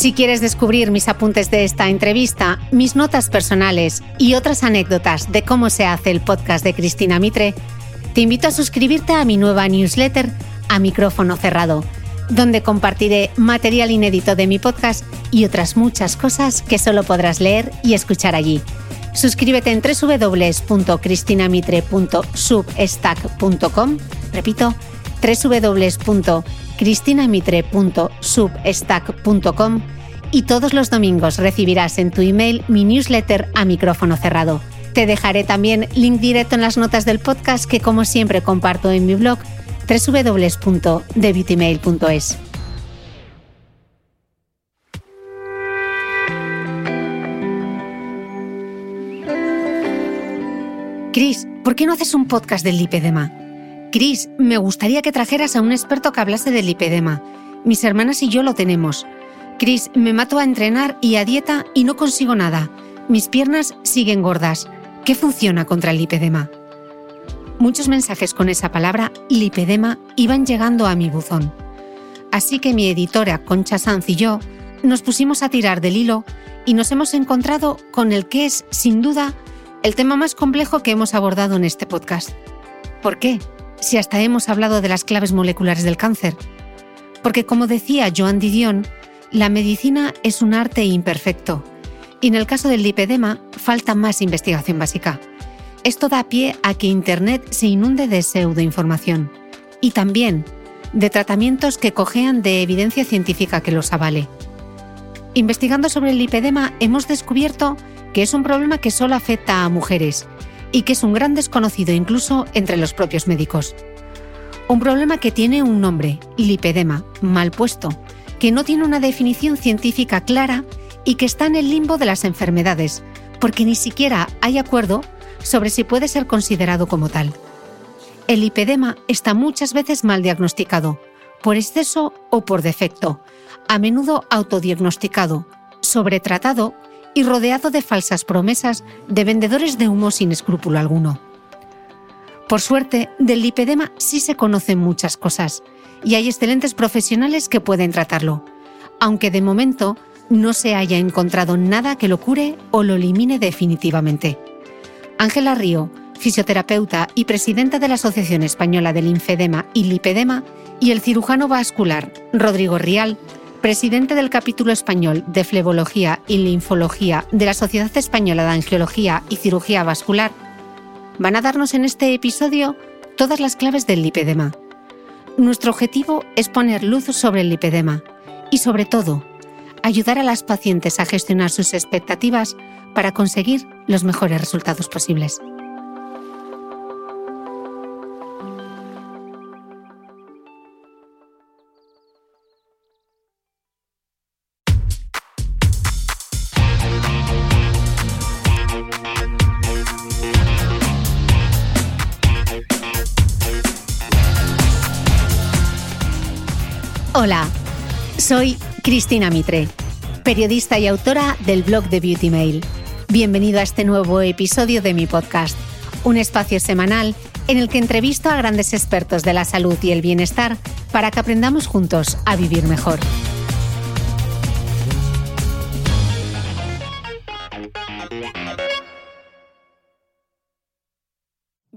Si quieres descubrir mis apuntes de esta entrevista, mis notas personales y otras anécdotas de cómo se hace el podcast de Cristina Mitre, te invito a suscribirte a mi nueva newsletter a micrófono cerrado, donde compartiré material inédito de mi podcast y otras muchas cosas que solo podrás leer y escuchar allí. Suscríbete en www.cristinamitre.substack.com, repito, www.cristinamitre.substack.com y todos los domingos recibirás en tu email mi newsletter a micrófono cerrado. Te dejaré también link directo en las notas del podcast que como siempre comparto en mi blog www.debeautymail.es. Chris, ¿por qué no haces un podcast del lipedema? Chris, me gustaría que trajeras a un experto que hablase del lipedema. Mis hermanas y yo lo tenemos. Chris, me mato a entrenar y a dieta y no consigo nada. Mis piernas siguen gordas. ¿Qué funciona contra el lipedema? Muchos mensajes con esa palabra lipedema iban llegando a mi buzón. Así que mi editora Concha Sanz y yo nos pusimos a tirar del hilo y nos hemos encontrado con el que es, sin duda, el tema más complejo que hemos abordado en este podcast. ¿Por qué? si hasta hemos hablado de las claves moleculares del cáncer? Porque como decía Joan Didion, la medicina es un arte imperfecto y en el caso del lipedema falta más investigación básica. Esto da pie a que Internet se inunde de pseudoinformación y también de tratamientos que cojean de evidencia científica que los avale. Investigando sobre el lipedema hemos descubierto que es un problema que solo afecta a mujeres y que es un gran desconocido incluso entre los propios médicos. Un problema que tiene un nombre, lipedema, mal puesto, que no tiene una definición científica clara y que está en el limbo de las enfermedades, porque ni siquiera hay acuerdo sobre si puede ser considerado como tal. El lipedema está muchas veces mal diagnosticado, por exceso o por defecto, a menudo autodiagnosticado, sobretratado y rodeado de falsas promesas de vendedores de humo sin escrúpulo alguno. Por suerte, del lipedema sí se conocen muchas cosas y hay excelentes profesionales que pueden tratarlo, aunque de momento no se haya encontrado nada que lo cure o lo elimine definitivamente. Ángela Río, fisioterapeuta y presidenta de la Asociación Española del Linfedema y Lipedema, y el cirujano vascular Rodrigo Rial presidente del capítulo español de Flebología y Linfología de la Sociedad Española de Angiología y Cirugía Vascular, van a darnos en este episodio todas las claves del lipedema. Nuestro objetivo es poner luz sobre el lipedema y, sobre todo, ayudar a las pacientes a gestionar sus expectativas para conseguir los mejores resultados posibles. Soy Cristina Mitre, periodista y autora del blog de Beauty Mail. Bienvenido a este nuevo episodio de mi podcast, un espacio semanal en el que entrevisto a grandes expertos de la salud y el bienestar para que aprendamos juntos a vivir mejor.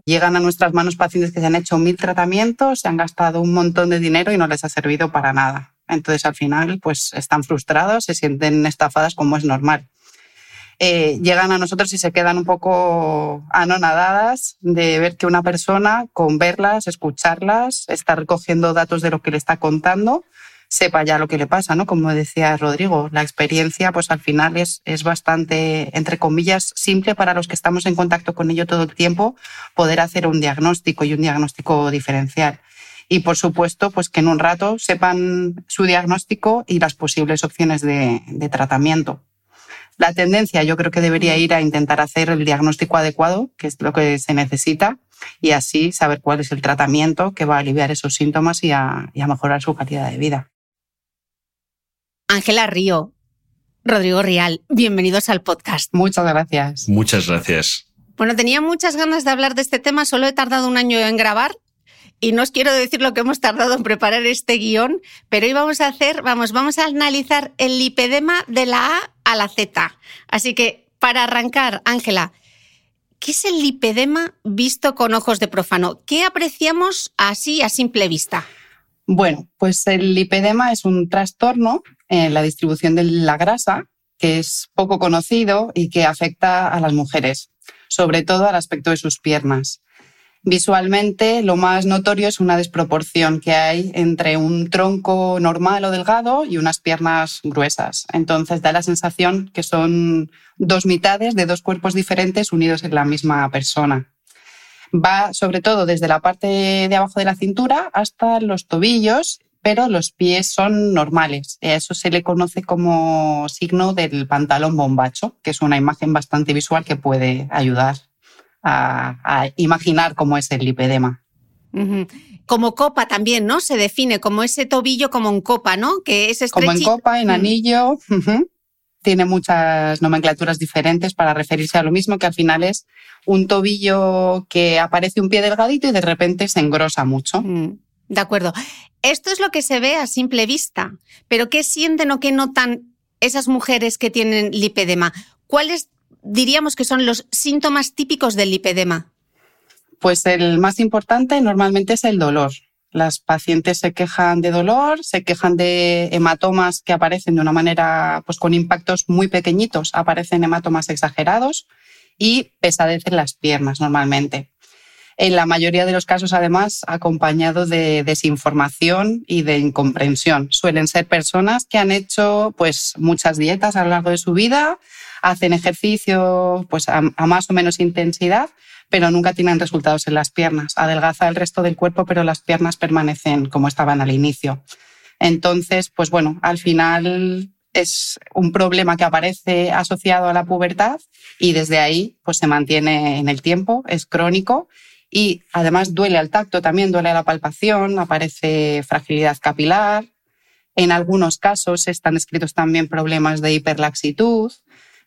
Llegan a nuestras manos pacientes que se han hecho mil tratamientos, se han gastado un montón de dinero y no les ha servido para nada. Entonces, al final, pues están frustrados, se sienten estafadas como es normal. Eh, llegan a nosotros y se quedan un poco anonadadas de ver que una persona, con verlas, escucharlas, está recogiendo datos de lo que le está contando, sepa ya lo que le pasa, ¿no? Como decía Rodrigo, la experiencia, pues al final es, es bastante, entre comillas, simple para los que estamos en contacto con ello todo el tiempo, poder hacer un diagnóstico y un diagnóstico diferencial. Y por supuesto, pues que en un rato sepan su diagnóstico y las posibles opciones de, de tratamiento. La tendencia yo creo que debería ir a intentar hacer el diagnóstico adecuado, que es lo que se necesita, y así saber cuál es el tratamiento que va a aliviar esos síntomas y a, y a mejorar su calidad de vida. Ángela Río, Rodrigo Rial, bienvenidos al podcast. Muchas gracias. Muchas gracias. Bueno, tenía muchas ganas de hablar de este tema, solo he tardado un año en grabar y no os quiero decir lo que hemos tardado en preparar este guion, pero hoy vamos a hacer, vamos, vamos a analizar el lipedema de la A a la Z. Así que, para arrancar, Ángela, ¿qué es el lipedema visto con ojos de profano? ¿Qué apreciamos así a simple vista? Bueno, pues el lipedema es un trastorno en la distribución de la grasa que es poco conocido y que afecta a las mujeres, sobre todo al aspecto de sus piernas. Visualmente, lo más notorio es una desproporción que hay entre un tronco normal o delgado y unas piernas gruesas. Entonces da la sensación que son dos mitades de dos cuerpos diferentes unidos en la misma persona. Va sobre todo desde la parte de abajo de la cintura hasta los tobillos, pero los pies son normales. Eso se le conoce como signo del pantalón bombacho, que es una imagen bastante visual que puede ayudar a, imaginar cómo es el lipedema. Como copa también, ¿no? Se define como ese tobillo como en copa, ¿no? Que es Como en copa, en anillo. Tiene muchas nomenclaturas diferentes para referirse a lo mismo, que al final es un tobillo que aparece un pie delgadito y de repente se engrosa mucho. Mm, de acuerdo. Esto es lo que se ve a simple vista, pero ¿qué sienten o qué notan esas mujeres que tienen lipedema? ¿Cuáles diríamos que son los síntomas típicos del lipedema? Pues el más importante normalmente es el dolor. Las pacientes se quejan de dolor, se quejan de hematomas que aparecen de una manera, pues con impactos muy pequeñitos, aparecen hematomas exagerados y pesadez en las piernas normalmente. En la mayoría de los casos, además, acompañado de desinformación y de incomprensión. Suelen ser personas que han hecho pues, muchas dietas a lo largo de su vida, hacen ejercicio pues, a, más o menos intensidad, pero nunca tienen resultados en las piernas. Adelgaza el resto del cuerpo, pero las piernas permanecen como estaban al inicio. Entonces, pues bueno, al final es un problema que aparece asociado a la pubertad y desde ahí pues se mantiene en el tiempo, es crónico y además duele al tacto, también duele a la palpación, aparece fragilidad capilar. En algunos casos están escritos también problemas de hiperlaxitud.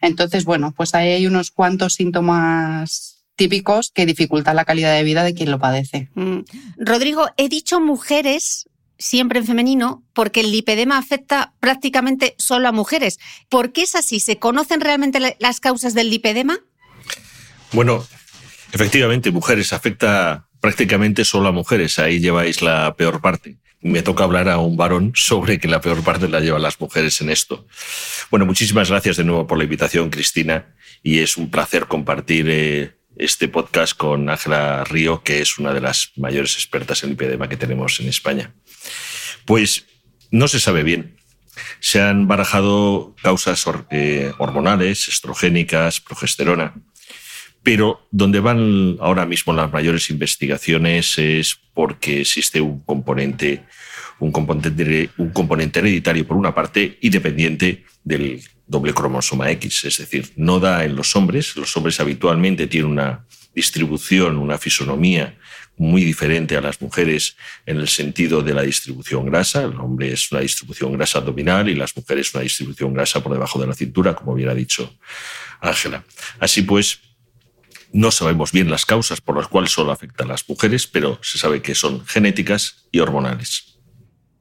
Entonces, bueno, pues ahí hay unos cuantos síntomas típicos que dificultan la calidad de vida de quien lo padece. Mm. Rodrigo, he dicho mujeres siempre en femenino porque el lipedema afecta prácticamente solo a mujeres. ¿Por qué es así? ¿Se conocen realmente las causas del lipedema? Bueno, efectivamente, mujeres afecta prácticamente solo a mujeres. Ahí lleváis la peor parte me toca hablar a un varón sobre que la peor parte la llevan las mujeres en esto. Bueno, muchísimas gracias de nuevo por la invitación, Cristina, y es un placer compartir eh, este podcast con Ángela Río, que es una de las mayores expertas en lipedema que tenemos en España. Pues no se sabe bien. Se han barajado causas eh, hormonales, estrogénicas, progesterona, pero donde van ahora mismo las mayores investigaciones es porque existe un componente, un componente, hereditario por una parte y dependiente del doble cromosoma X, es decir, no da en los hombres. Los hombres habitualmente tienen una distribución, una fisonomía muy diferente a las mujeres en el sentido de la distribución grasa. El hombre es una distribución grasa abdominal y las mujeres una distribución grasa por debajo de la cintura, como bien dicho Ángela. Así pues, no sabemos bien las causas por las cuales solo afectan a las mujeres, pero se sabe que son genéticas y hormonales.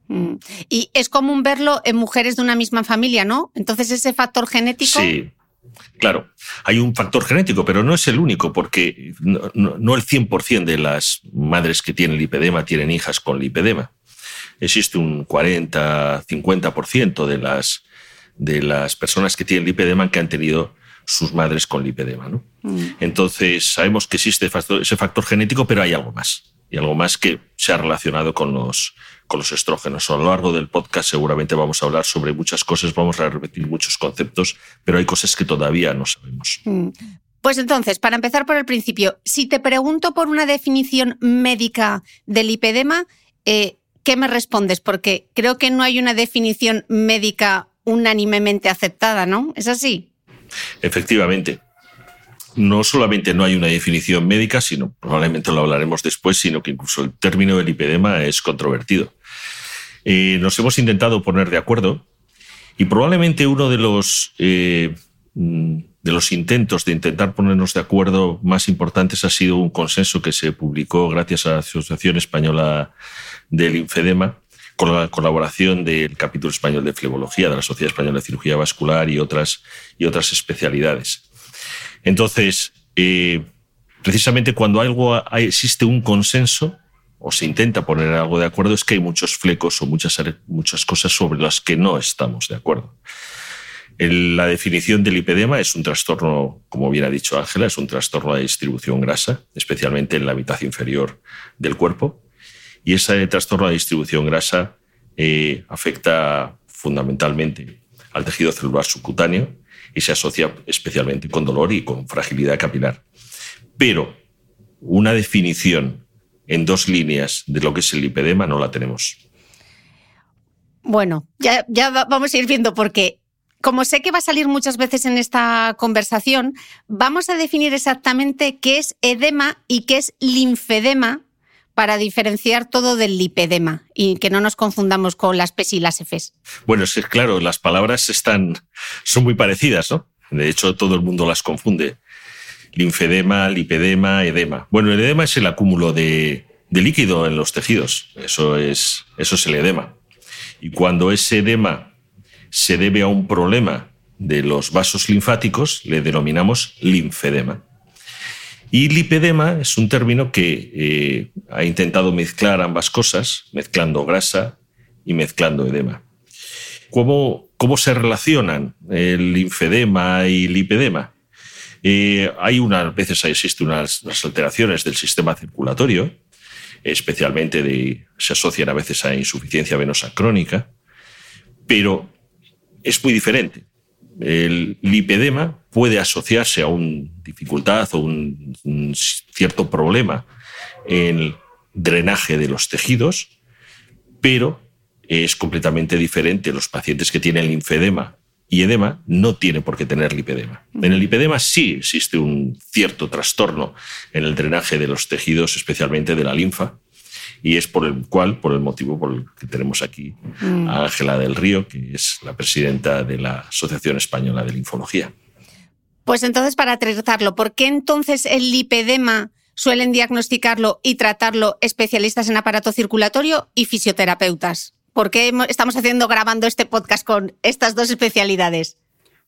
Mm. Y es común verlo en mujeres de una misma familia, ¿no? Entonces ese factor genético... Sí, Claro, hay un factor genético, pero no es el único, porque no, el 100% de las madres que tienen lipedema tienen hijas con lipedema. Existe un 40, 50% de las, de las personas que tienen lipedema que han tenido sus madres con lipedema. ¿no? Mm. Entonces, sabemos que existe ese factor genético, pero hay algo más. Y algo más que se ha relacionado con los, con los estrógenos. A lo largo del podcast seguramente vamos a hablar sobre muchas cosas, vamos a repetir muchos conceptos, pero hay cosas que todavía no sabemos. Mm. Pues entonces, para empezar por el principio, si te pregunto por una definición médica del lipedema, eh, ¿qué me respondes? Porque creo que no hay una definición médica unánimemente aceptada, ¿no? ¿Es así? Efectivamente. No solamente no hay una definición médica, sino probablemente lo hablaremos después, sino que incluso el término del lipedema es controvertido. Eh, nos hemos intentado poner de acuerdo y probablemente uno de los, eh, de los intentos de intentar ponernos de acuerdo más importantes ha sido un consenso que se publicó gracias a la Asociación Española del Linfedema, con la colaboración del capítulo español de flebología, de la Sociedad Española de Cirugía Vascular y otras, y otras especialidades. Entonces, eh, precisamente cuando algo existe un consenso, o se intenta poner algo de acuerdo es que hay muchos flecos o muchas, muchas cosas sobre las que no estamos de acuerdo. la definición del lipedema es un trastorno, como bien ha dicho Ángela, es un trastorno de distribución grasa, especialmente en la mitad inferior del cuerpo. Y ese trastorno de distribución grasa eh, afecta fundamentalmente al tejido celular subcutáneo y se asocia especialmente con dolor y con fragilidad capilar. Pero una definición en dos líneas de lo que es el lipedema no la tenemos. Bueno, ya, ya vamos a ir viendo porque como sé que va a salir muchas veces en esta conversación, vamos a definir exactamente qué es edema y qué es linfedema para diferenciar todo del lipedema y que no nos confundamos con las P's y las F's. Bueno, es claro, las palabras están, son muy parecidas, ¿no? De hecho, todo el mundo las confunde linfedema, lipedema, edema. Bueno, el edema es el acúmulo de, líquido en los tejidos. Eso es, eso es el edema. Y cuando ese edema se debe a un problema de los vasos linfáticos, le denominamos linfedema. Y lipedema es un término que eh, ha intentado mezclar ambas cosas, mezclando grasa y mezclando edema. ¿Cómo, cómo se relacionan el linfedema y lipedema? Eh, hay unas veces existen unas, alteraciones del sistema circulatorio, especialmente de, se asocian a veces a insuficiencia venosa crónica, pero es muy diferente. El lipedema puede asociarse a una dificultad o un, un cierto problema en el drenaje de los tejidos, pero es completamente diferente los pacientes que tienen linfedema y edema no tiene por qué tener lipedema. En el lipedema sí existe un cierto trastorno en el drenaje de los tejidos, especialmente de la linfa, y es por el cual, por el motivo por el que tenemos aquí mm. a Ángela del Río, que es la presidenta de la Asociación Española de Linfología. Pues entonces, para tratarlo, ¿por qué entonces el lipedema suelen diagnosticarlo y tratarlo especialistas en aparato circulatorio y fisioterapeutas? ¿Por qué estamos haciendo, grabando este podcast con estas dos especialidades?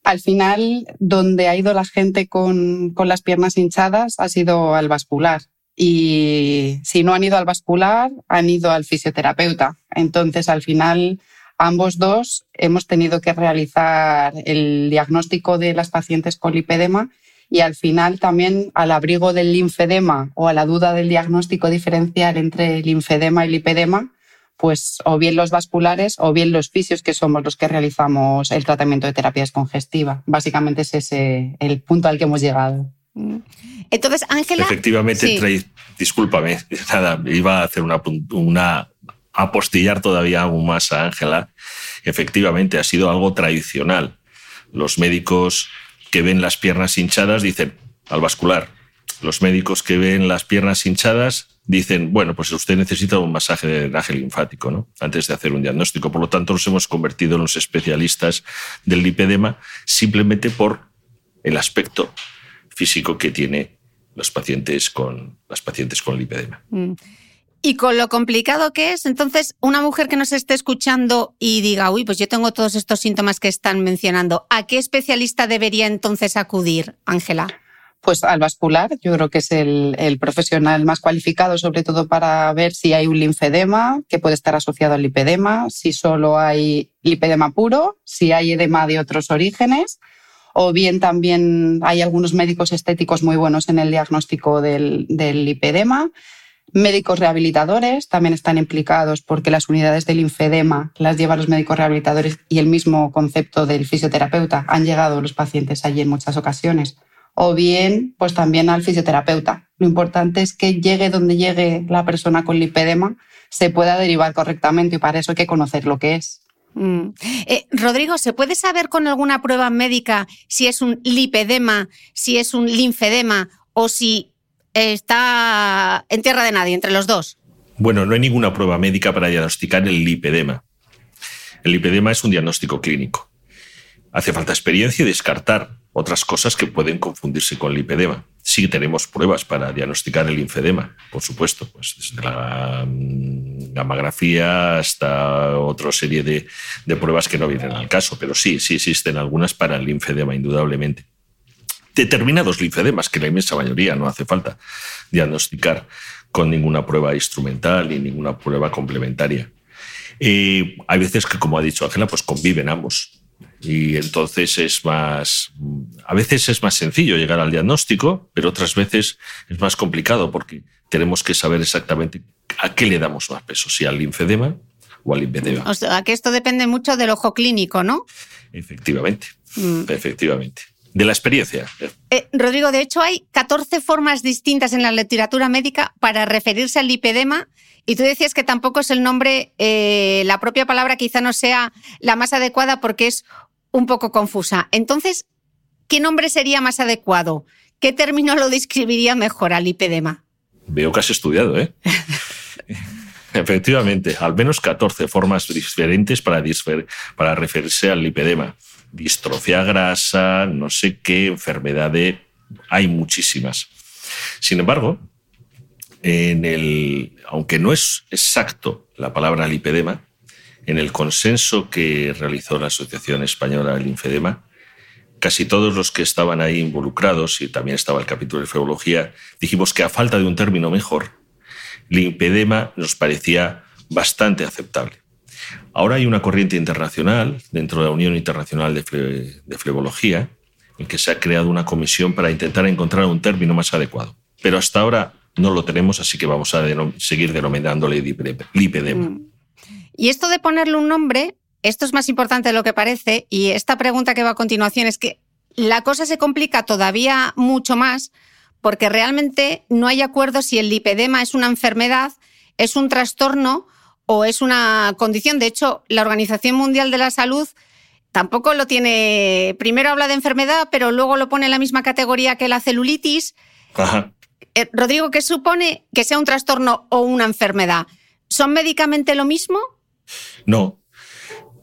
Al final, donde ha ido la gente con, con las piernas hinchadas ha sido al vascular. Y si no han ido al vascular, han ido al fisioterapeuta. Entonces, al final, ambos dos hemos tenido que realizar el diagnóstico de las pacientes con lipedema y al final también al abrigo del linfedema o a la duda del diagnóstico diferencial entre linfedema y lipedema, pues o bien los vasculares o bien los fisios que somos los que realizamos el tratamiento de terapia descongestiva. Básicamente es ese el punto al que hemos llegado. Mm. Entonces, Ángela. Efectivamente, discúlpame, nada, iba a hacer una, una apostillar todavía aún más a Ángela. Efectivamente, ha sido algo tradicional. Los médicos que ven las piernas hinchadas dicen al vascular, los médicos que ven las piernas hinchadas dicen, bueno, pues usted necesita un masaje de drenaje linfático, ¿no? Antes de hacer un diagnóstico. Por lo tanto, nos hemos convertido en los especialistas del lipedema simplemente por el aspecto físico que tiene los pacientes con, las pacientes con lipedema. Mm. Y con lo complicado que es, entonces, una mujer que nos esté escuchando y diga, uy, pues yo tengo todos estos síntomas que están mencionando, ¿a qué especialista debería entonces acudir, Ángela? Pues al vascular, yo creo que es el, el, profesional más cualificado, sobre todo para ver si hay un linfedema que puede estar asociado al lipedema, si solo hay lipedema puro, si hay edema de otros orígenes, o bien también hay algunos médicos estéticos muy buenos en el diagnóstico del, lipedema. Médicos rehabilitadores también están implicados porque las unidades del linfedema las llevan los médicos rehabilitadores y el mismo concepto del fisioterapeuta. Han llegado los pacientes allí en muchas ocasiones o bien pues también al fisioterapeuta. Lo importante es que llegue donde llegue la persona con lipedema, se pueda derivar correctamente y para eso hay que conocer lo que es. Mm. Eh, Rodrigo, ¿se puede saber con alguna prueba médica si es un lipedema, si es un linfedema o si está en tierra de nadie entre los dos? Bueno, no hay ninguna prueba médica para diagnosticar el lipedema. El lipedema es un diagnóstico clínico. Hace falta experiencia y descartar otras cosas que pueden confundirse con lipedema. Sí tenemos pruebas para diagnosticar el linfedema, por supuesto, pues desde la mm, gamografía hasta otra serie de, pruebas que no vienen al caso, pero sí, sí existen algunas para el linfedema, indudablemente. Determinados linfedemas, que la inmensa mayoría no hace falta diagnosticar con ninguna prueba instrumental ni ninguna prueba complementaria. Eh, hay veces que, como ha dicho Ángela, pues conviven ambos y entonces es más, a veces es más sencillo llegar al diagnóstico, pero otras veces es más complicado porque tenemos que saber exactamente a qué le damos más peso, si al linfedema o al lipedema. O sea, que esto depende mucho del ojo clínico, ¿no? Efectivamente, mm. efectivamente. De la experiencia. Eh, Rodrigo, de hecho hay 14 formas distintas en la literatura médica para referirse al lipedema y tú decías que tampoco es el nombre, eh, la propia palabra quizá no sea la más adecuada porque es un poco confusa. Entonces, ¿qué nombre sería más adecuado? ¿Qué término lo describiría mejor al lipedema? Veo que has estudiado, ¿eh? Efectivamente, al menos 14 formas diferentes para, para referirse al lipedema. Distrofia grasa, no sé qué, enfermedad de... Hay muchísimas. Sin embargo, en el, aunque no es exacto la palabra lipedema, en el consenso que realizó la Asociación Española del Linfedema, casi todos los que estaban ahí involucrados, y también estaba el capítulo de feología, dijimos que a falta de un término mejor, linfedema nos parecía bastante aceptable. Ahora hay una corriente internacional dentro de la Unión Internacional de, de Flebología en que se ha creado una comisión para intentar encontrar un término más adecuado. Pero hasta ahora no lo tenemos, así que vamos a seguir denominándole lipedema. Mm. Y esto de ponerle un nombre, esto es más importante de lo que parece, y esta pregunta que va a continuación es que la cosa se complica todavía mucho más porque realmente no hay acuerdo si el lipedema es una enfermedad, es un trastorno o es una condición. De hecho, la Organización Mundial de la Salud tampoco lo tiene, primero habla de enfermedad, pero luego lo pone en la misma categoría que la celulitis. Eh, Rodrigo, ¿qué supone que sea un trastorno o una enfermedad? ¿Son médicamente lo mismo? No.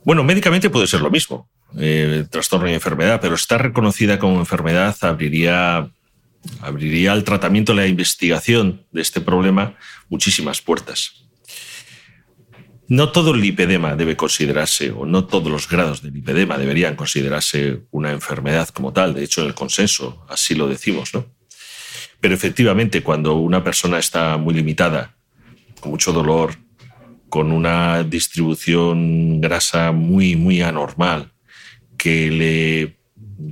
Bueno, médicamente puede ser lo mismo, eh, trastorno y enfermedad, pero estar reconocida como enfermedad abriría, abriría al tratamiento, la investigación de este problema muchísimas puertas. No todo el lipedema debe considerarse, o no todos los grados de lipedema deberían considerarse una enfermedad como tal. De hecho, en el consenso así lo decimos, ¿no? Pero efectivamente, cuando una persona está muy limitada, con mucho dolor, con una distribución grasa muy, muy anormal que le,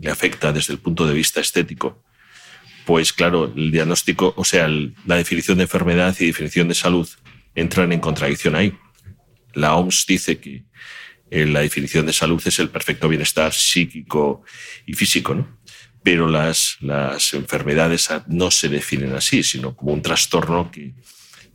le afecta desde el punto de vista estético, pues claro, el diagnóstico, o sea, la definición de enfermedad y definición de salud entran en contradicción ahí. La OMS dice que eh, la definición de salud es el perfecto bienestar psíquico y físico, ¿no? Pero las, las enfermedades no se definen así, sino como un trastorno que,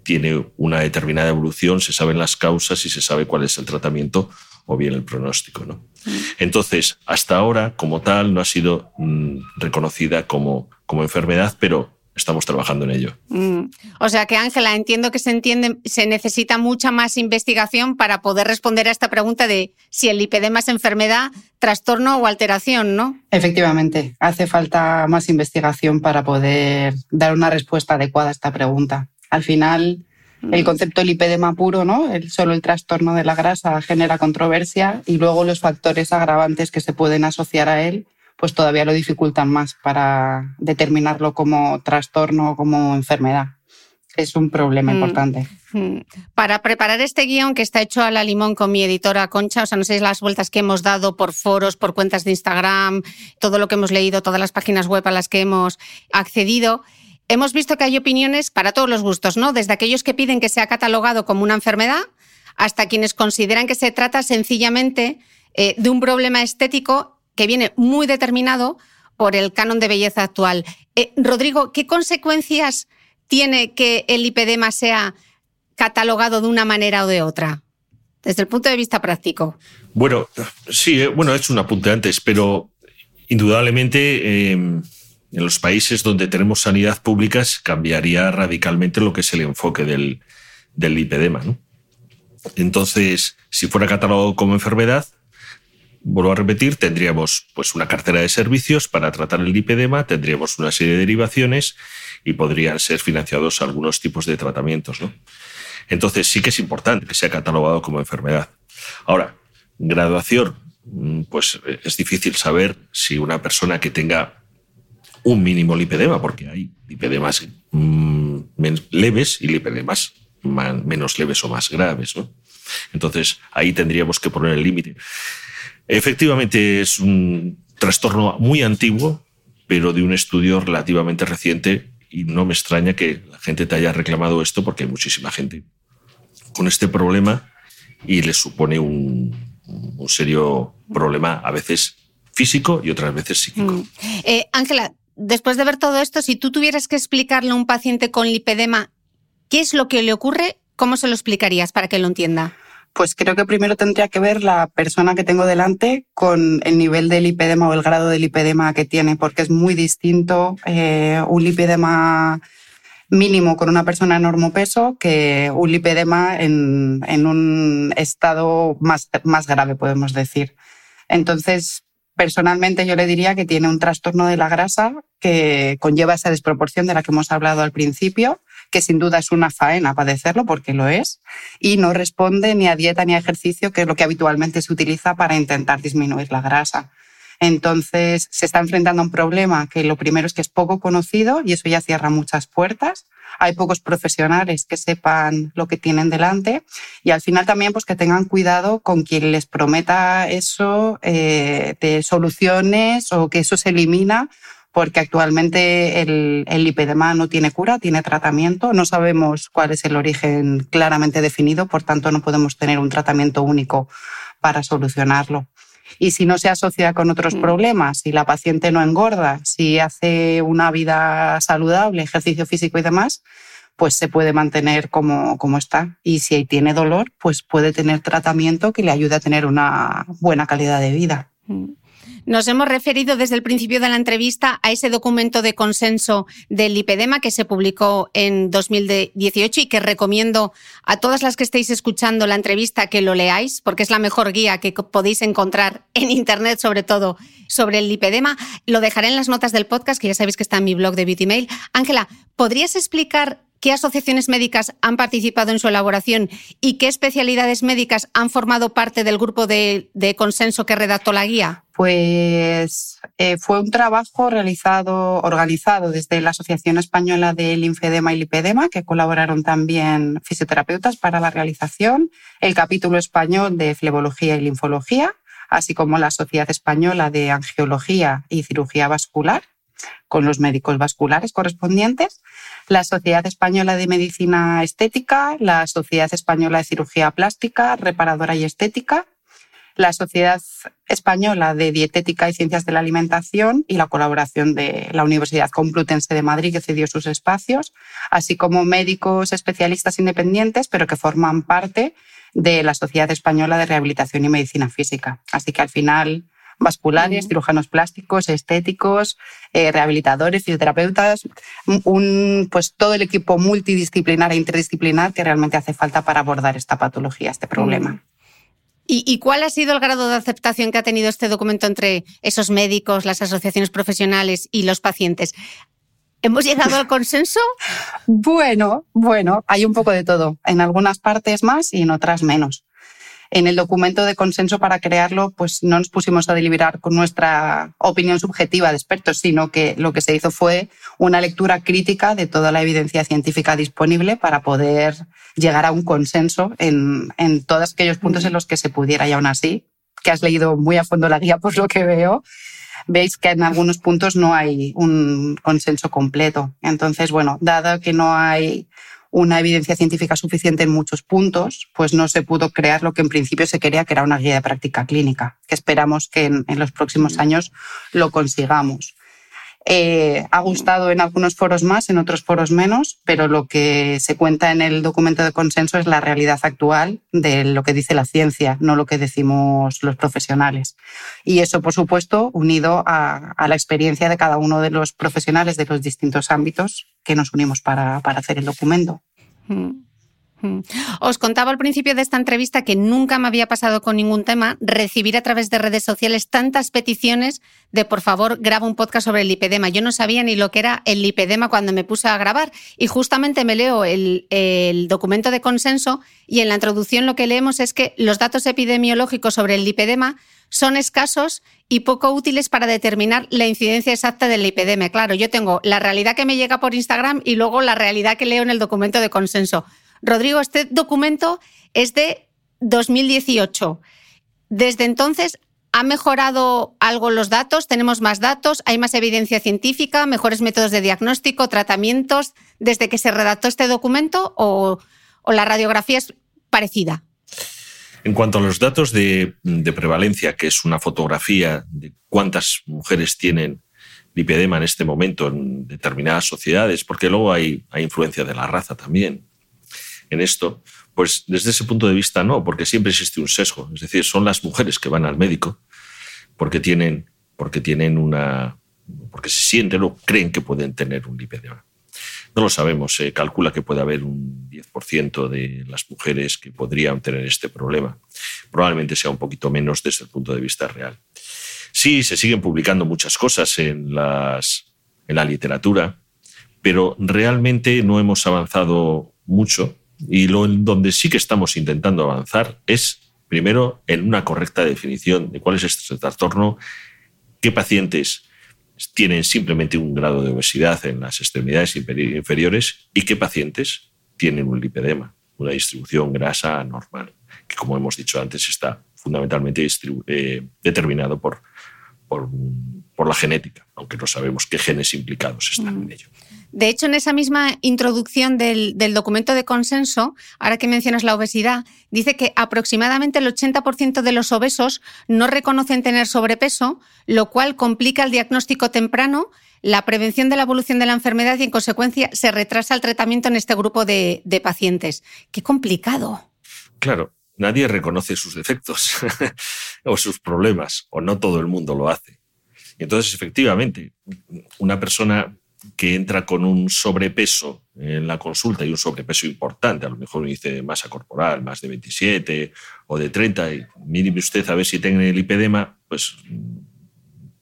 tiene una determinada evolución, se saben las causas y se sabe cuál es el tratamiento o bien el pronóstico. ¿no? Mm. Entonces, hasta ahora, como tal, no ha sido mm, reconocida como, como enfermedad, pero estamos trabajando en ello. Mm. O sea que, Ángela, entiendo que se entiende, se necesita mucha más investigación para poder responder a esta pregunta de si el lipedema es enfermedad, trastorno o alteración, ¿no? Efectivamente, hace falta más investigación para poder dar una respuesta adecuada a esta pregunta. Al final, el mm. concepto lipedema puro, ¿no? El, solo el trastorno de la grasa genera controversia y luego los factores agravantes que se pueden asociar a él pues todavía lo dificultan más para determinarlo como trastorno o como enfermedad. Es un problema mm. importante. Mm. Para preparar este guion que está hecho a la limón con mi editora Concha, o sea, no sé las vueltas que hemos dado por foros, por cuentas de Instagram, todo lo que hemos leído, todas las páginas web a las que hemos accedido, hemos visto que hay opiniones para todos los gustos, ¿no? Desde aquellos que piden que sea catalogado como una enfermedad hasta quienes consideran que se trata sencillamente eh, de un problema estético que viene muy determinado por el canon de belleza actual. Eh, Rodrigo, ¿qué consecuencias tiene que el lipedema sea catalogado de una manera o de otra? Desde el punto de vista práctico. Bueno, sí, eh, bueno, hecho un apunte antes, pero indudablemente em, en los países donde tenemos sanidad pública cambiaría radicalmente lo que es el enfoque del, del lipedema. Entonces, si fuera catalogado como enfermedad, vuelvo a repetir, tendríamos pues una cartera de servicios para tratar el lipedema, tendríamos una serie de derivaciones y podrían ser financiados algunos tipos de tratamientos. ¿no? Entonces sí que es importante que sea catalogado como enfermedad. Ahora, graduación, mm, pues es difícil saber si una persona que tenga un mínimo lipedema, porque hay lipedemas mm, leves y lipedemas menos leves o más graves. ¿no? Entonces ahí tendríamos que poner el límite. Efectivamente es un trastorno muy antiguo, pero de un estudio relativamente reciente y no me extraña que la gente te haya reclamado esto porque hay muchísima gente con este problema y les supone un, serio problema a veces físico y otras veces psíquico. Mm. Eh, Ángela, después de ver todo esto, si tú tuvieras que explicarle a un paciente con lipedema qué es lo que le ocurre, ¿cómo se lo explicarías para que lo entienda? Pues creo que primero tendría que ver la persona que tengo delante con el nivel de lipedema o el grado de lipedema que tiene, porque es muy distinto eh, un lipedema mínimo con una persona en enorme peso que un lipedema en, en un estado más, más grave, podemos decir. Entonces, personalmente yo le diría que tiene un trastorno de la grasa que conlleva esa desproporción de la que hemos hablado al principio que sin duda es una faena padecerlo, porque lo es, y no responde ni a dieta ni a ejercicio, que es lo que habitualmente se utiliza para intentar disminuir la grasa. Entonces, se está enfrentando a un problema que lo primero es que es poco conocido y eso ya cierra muchas puertas. Hay pocos profesionales que sepan lo que tienen delante y al final también pues que tengan cuidado con quien les prometa eso eh, de soluciones o que eso se elimina porque actualmente el, el, lipedema no tiene cura, tiene tratamiento. No sabemos cuál es el origen claramente definido, por tanto no podemos tener un tratamiento único para solucionarlo. Y si no se asocia con otros mm. problemas, si la paciente no engorda, si hace una vida saludable, ejercicio físico y demás, pues se puede mantener como, como está. Y si tiene dolor, pues puede tener tratamiento que le ayude a tener una buena calidad de vida. Mm. Nos hemos referido desde el principio de la entrevista a ese documento de consenso del lipedema que se publicó en 2018 y que recomiendo a todas las que estéis escuchando la entrevista que lo leáis, porque es la mejor guía que podéis encontrar en Internet, sobre todo sobre el lipedema. Lo dejaré en las notas del podcast, que ya sabéis que está en mi blog de Beauty Mail. Ángela, ¿podrías explicar qué asociaciones médicas han participado en su elaboración y qué especialidades médicas han formado parte del grupo de, consenso que redactó la guía? Pues eh, fue un trabajo realizado, organizado desde la Asociación Española de Linfedema y Lipedema, que colaboraron también fisioterapeutas para la realización, el capítulo español de Flebología y Linfología, así como la Sociedad Española de Angiología y Cirugía Vascular, con los médicos vasculares correspondientes, la Sociedad Española de Medicina Estética, la Sociedad Española de Cirugía Plástica, Reparadora y Estética, la Sociedad Española de Dietética y Ciencias de la Alimentación y la colaboración de la Universidad Complutense de Madrid, que cedió sus espacios, así como médicos especialistas independientes, pero que forman parte de la Sociedad Española de Rehabilitación y Medicina Física. Así que al final vasculares, cirujanos plásticos, estéticos, eh, rehabilitadores, fisioterapeutas, un, pues todo el equipo multidisciplinar e interdisciplinar que realmente hace falta para abordar esta patología, este problema. ¿Y, cuál ha sido el grado de aceptación que ha tenido este documento entre esos médicos, las asociaciones profesionales y los pacientes? ¿Hemos llegado al consenso? bueno, bueno, hay un poco de todo. En algunas partes más y en otras menos. En el documento de consenso para crearlo, pues no nos pusimos a deliberar con nuestra opinión subjetiva de expertos, sino que lo que se hizo fue una lectura crítica de toda la evidencia científica disponible para poder llegar a un consenso en, en todos aquellos puntos en los que se pudiera y aún así, que has leído muy a fondo la guía por lo que veo, veis que en algunos puntos no hay un consenso completo. Entonces, bueno, dado que no hay una evidencia científica suficiente en muchos puntos, pues no se pudo crear lo que en principio se quería, que era una guía de práctica clínica, que esperamos que en, los próximos años lo consigamos. Eh, ha gustado en algunos foros más, en otros foros menos, pero lo que se cuenta en el documento de consenso es la realidad actual de lo que dice la ciencia, no lo que decimos los profesionales. Y eso, por supuesto, unido a, la experiencia de cada uno de los profesionales de los distintos ámbitos que nos unimos para, hacer el documento. Mm. Mm. Os contaba al principio de esta entrevista que nunca me había pasado con ningún tema recibir a través de redes sociales tantas peticiones de por favor graba un podcast sobre el lipedema. Yo no sabía ni lo que era el lipedema cuando me puse a grabar y justamente me leo el, documento de consenso y en la introducción lo que leemos es que los datos epidemiológicos sobre el lipedema son escasos y poco útiles para determinar la incidencia exacta del lipedema. Claro, yo tengo la realidad que me llega por Instagram y luego la realidad que leo en el documento de consenso. Rodrigo, este documento es de 2018. Desde entonces, ¿ha mejorado algo los datos? ¿Tenemos más datos? ¿Hay más evidencia científica? ¿Mejores métodos de diagnóstico? ¿Tratamientos? ¿Desde que se redactó este documento? ¿O, la radiografía es parecida? En cuanto a los datos de, prevalencia, que es una fotografía de cuántas mujeres tienen lipedema en este momento en determinadas sociedades, porque luego hay, hay influencia de la raza también en esto? Pues desde ese punto de vista no, porque siempre existe un sesgo. Es decir, son las mujeres que van al médico porque tienen, porque tienen una. porque se sienten o creen que pueden tener un lipedema. No lo sabemos, se calcula que puede haber un 10% de las mujeres que podrían tener este problema. Probablemente sea un poquito menos desde el punto de vista real. Sí, se siguen publicando muchas cosas en, las, en la literatura, pero realmente no hemos avanzado mucho y lo en donde sí que estamos intentando avanzar es, primero, en una correcta definición de cuál es este trastorno, qué pacientes tienen simplemente un grado de obesidad en las extremidades inferiores y qué pacientes tienen un lipedema, una distribución grasa normal, que como hemos dicho antes está fundamentalmente eh, determinado por, por, por, la genética, aunque no sabemos qué genes implicados están en ello. De hecho, en esa misma introducción del, documento de consenso, ahora que mencionas la obesidad, dice que aproximadamente el 80% de los obesos no reconocen tener sobrepeso, lo cual complica el diagnóstico temprano, la prevención de la evolución de la enfermedad y, en consecuencia, se retrasa el tratamiento en este grupo de, de pacientes. ¡Qué complicado! Claro, nadie reconoce sus defectos o sus problemas, o no todo el mundo lo hace. Entonces, efectivamente, una persona que entra con un sobrepeso en la consulta y un sobrepeso importante, a lo mejor dice de masa corporal, más de 27 o de 30, y mire usted a ver si tiene el lipedema, pues,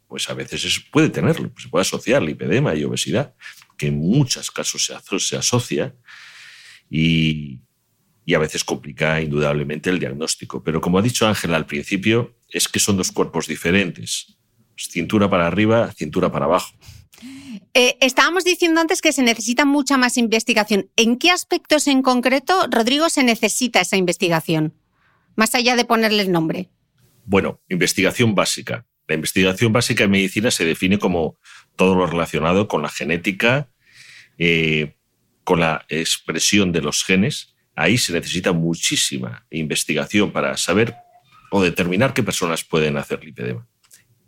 pues a veces puede tenerlo, se puede asociar lipedema y obesidad, que en muchos casos se, se asocia y, y a veces complica indudablemente el diagnóstico. Pero como ha dicho Ángela al principio, es que son dos cuerpos diferentes, cintura para arriba, cintura para abajo. Eh, estábamos diciendo antes que se necesita mucha más investigación. ¿En qué aspectos en concreto, Rodrigo, se necesita esa investigación? Más allá de ponerle el nombre. Bueno, investigación básica. La investigación básica en medicina se define como todo lo relacionado con la genética, eh, con la expresión de los genes. Ahí se necesita muchísima investigación para saber o determinar qué personas pueden hacer lipedema.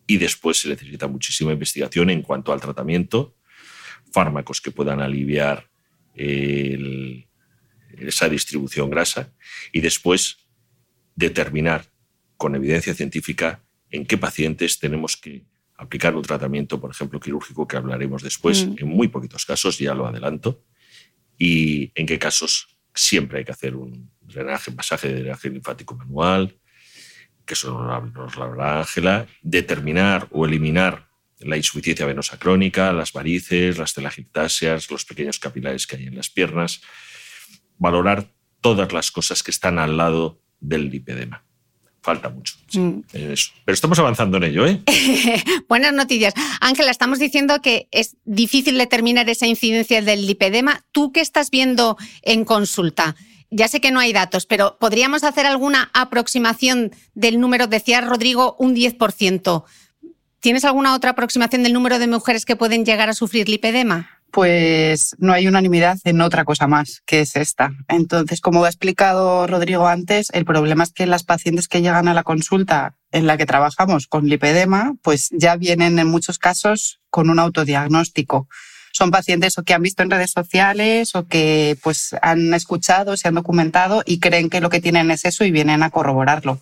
Y después se necesita muchísima investigación en cuanto al tratamiento fármacos que puedan aliviar esa distribución grasa y después determinar con evidencia científica en qué pacientes tenemos que aplicar un tratamiento, por ejemplo, quirúrgico, que hablaremos después, mm. en muy poquitos casos, ya lo adelanto, y en qué casos siempre hay que hacer un drenaje, pasaje de drenaje linfático manual, que eso nos lo hablará Ángela, determinar o eliminar la insuficiencia venosa crónica, las varices, las telangiectasias, los pequeños capilares que hay en las piernas, valorar todas las cosas que están al lado del lipedema. Falta mucho. Mm. Pero estamos avanzando en ello. ¿eh? Buenas noticias. Ángela, estamos diciendo que es difícil determinar esa incidencia del lipedema. ¿Tú qué estás viendo en consulta? Ya sé que no hay datos, pero ¿podríamos hacer alguna aproximación del número? Decía Rodrigo, un 10%. ¿Tienes alguna otra aproximación del número de mujeres que pueden llegar a sufrir lipedema? Pues no hay unanimidad en otra cosa más, que es esta. Entonces, como ha explicado Rodrigo antes, el problema es que las pacientes que llegan a la consulta en la que trabajamos con lipedema, pues ya vienen en muchos casos con un autodiagnóstico. Son pacientes o que han visto en redes sociales o que pues han escuchado, se han documentado y creen que lo que tienen es eso y vienen a corroborarlo.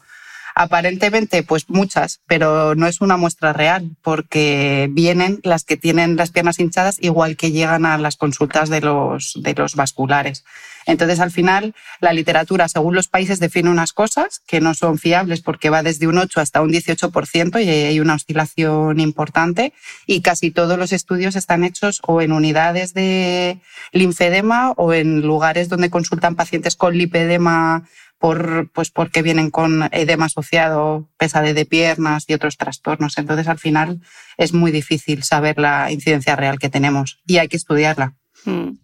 Aparentemente, pues muchas, pero no es una muestra real, porque vienen las que tienen las piernas hinchadas igual que llegan a las consultas de los, de los vasculares. Entonces, al final, la literatura, según los países, define unas cosas que no son fiables porque va desde un 8 hasta un 18% y hay una oscilación importante. Y casi todos los estudios están hechos o en unidades de linfedema o en lugares donde consultan pacientes con lipedema por, pues porque vienen con edema asociado, pesadez de piernas y otros trastornos. Entonces, al final, es muy difícil saber la incidencia real que tenemos y hay que estudiarla. Hmm.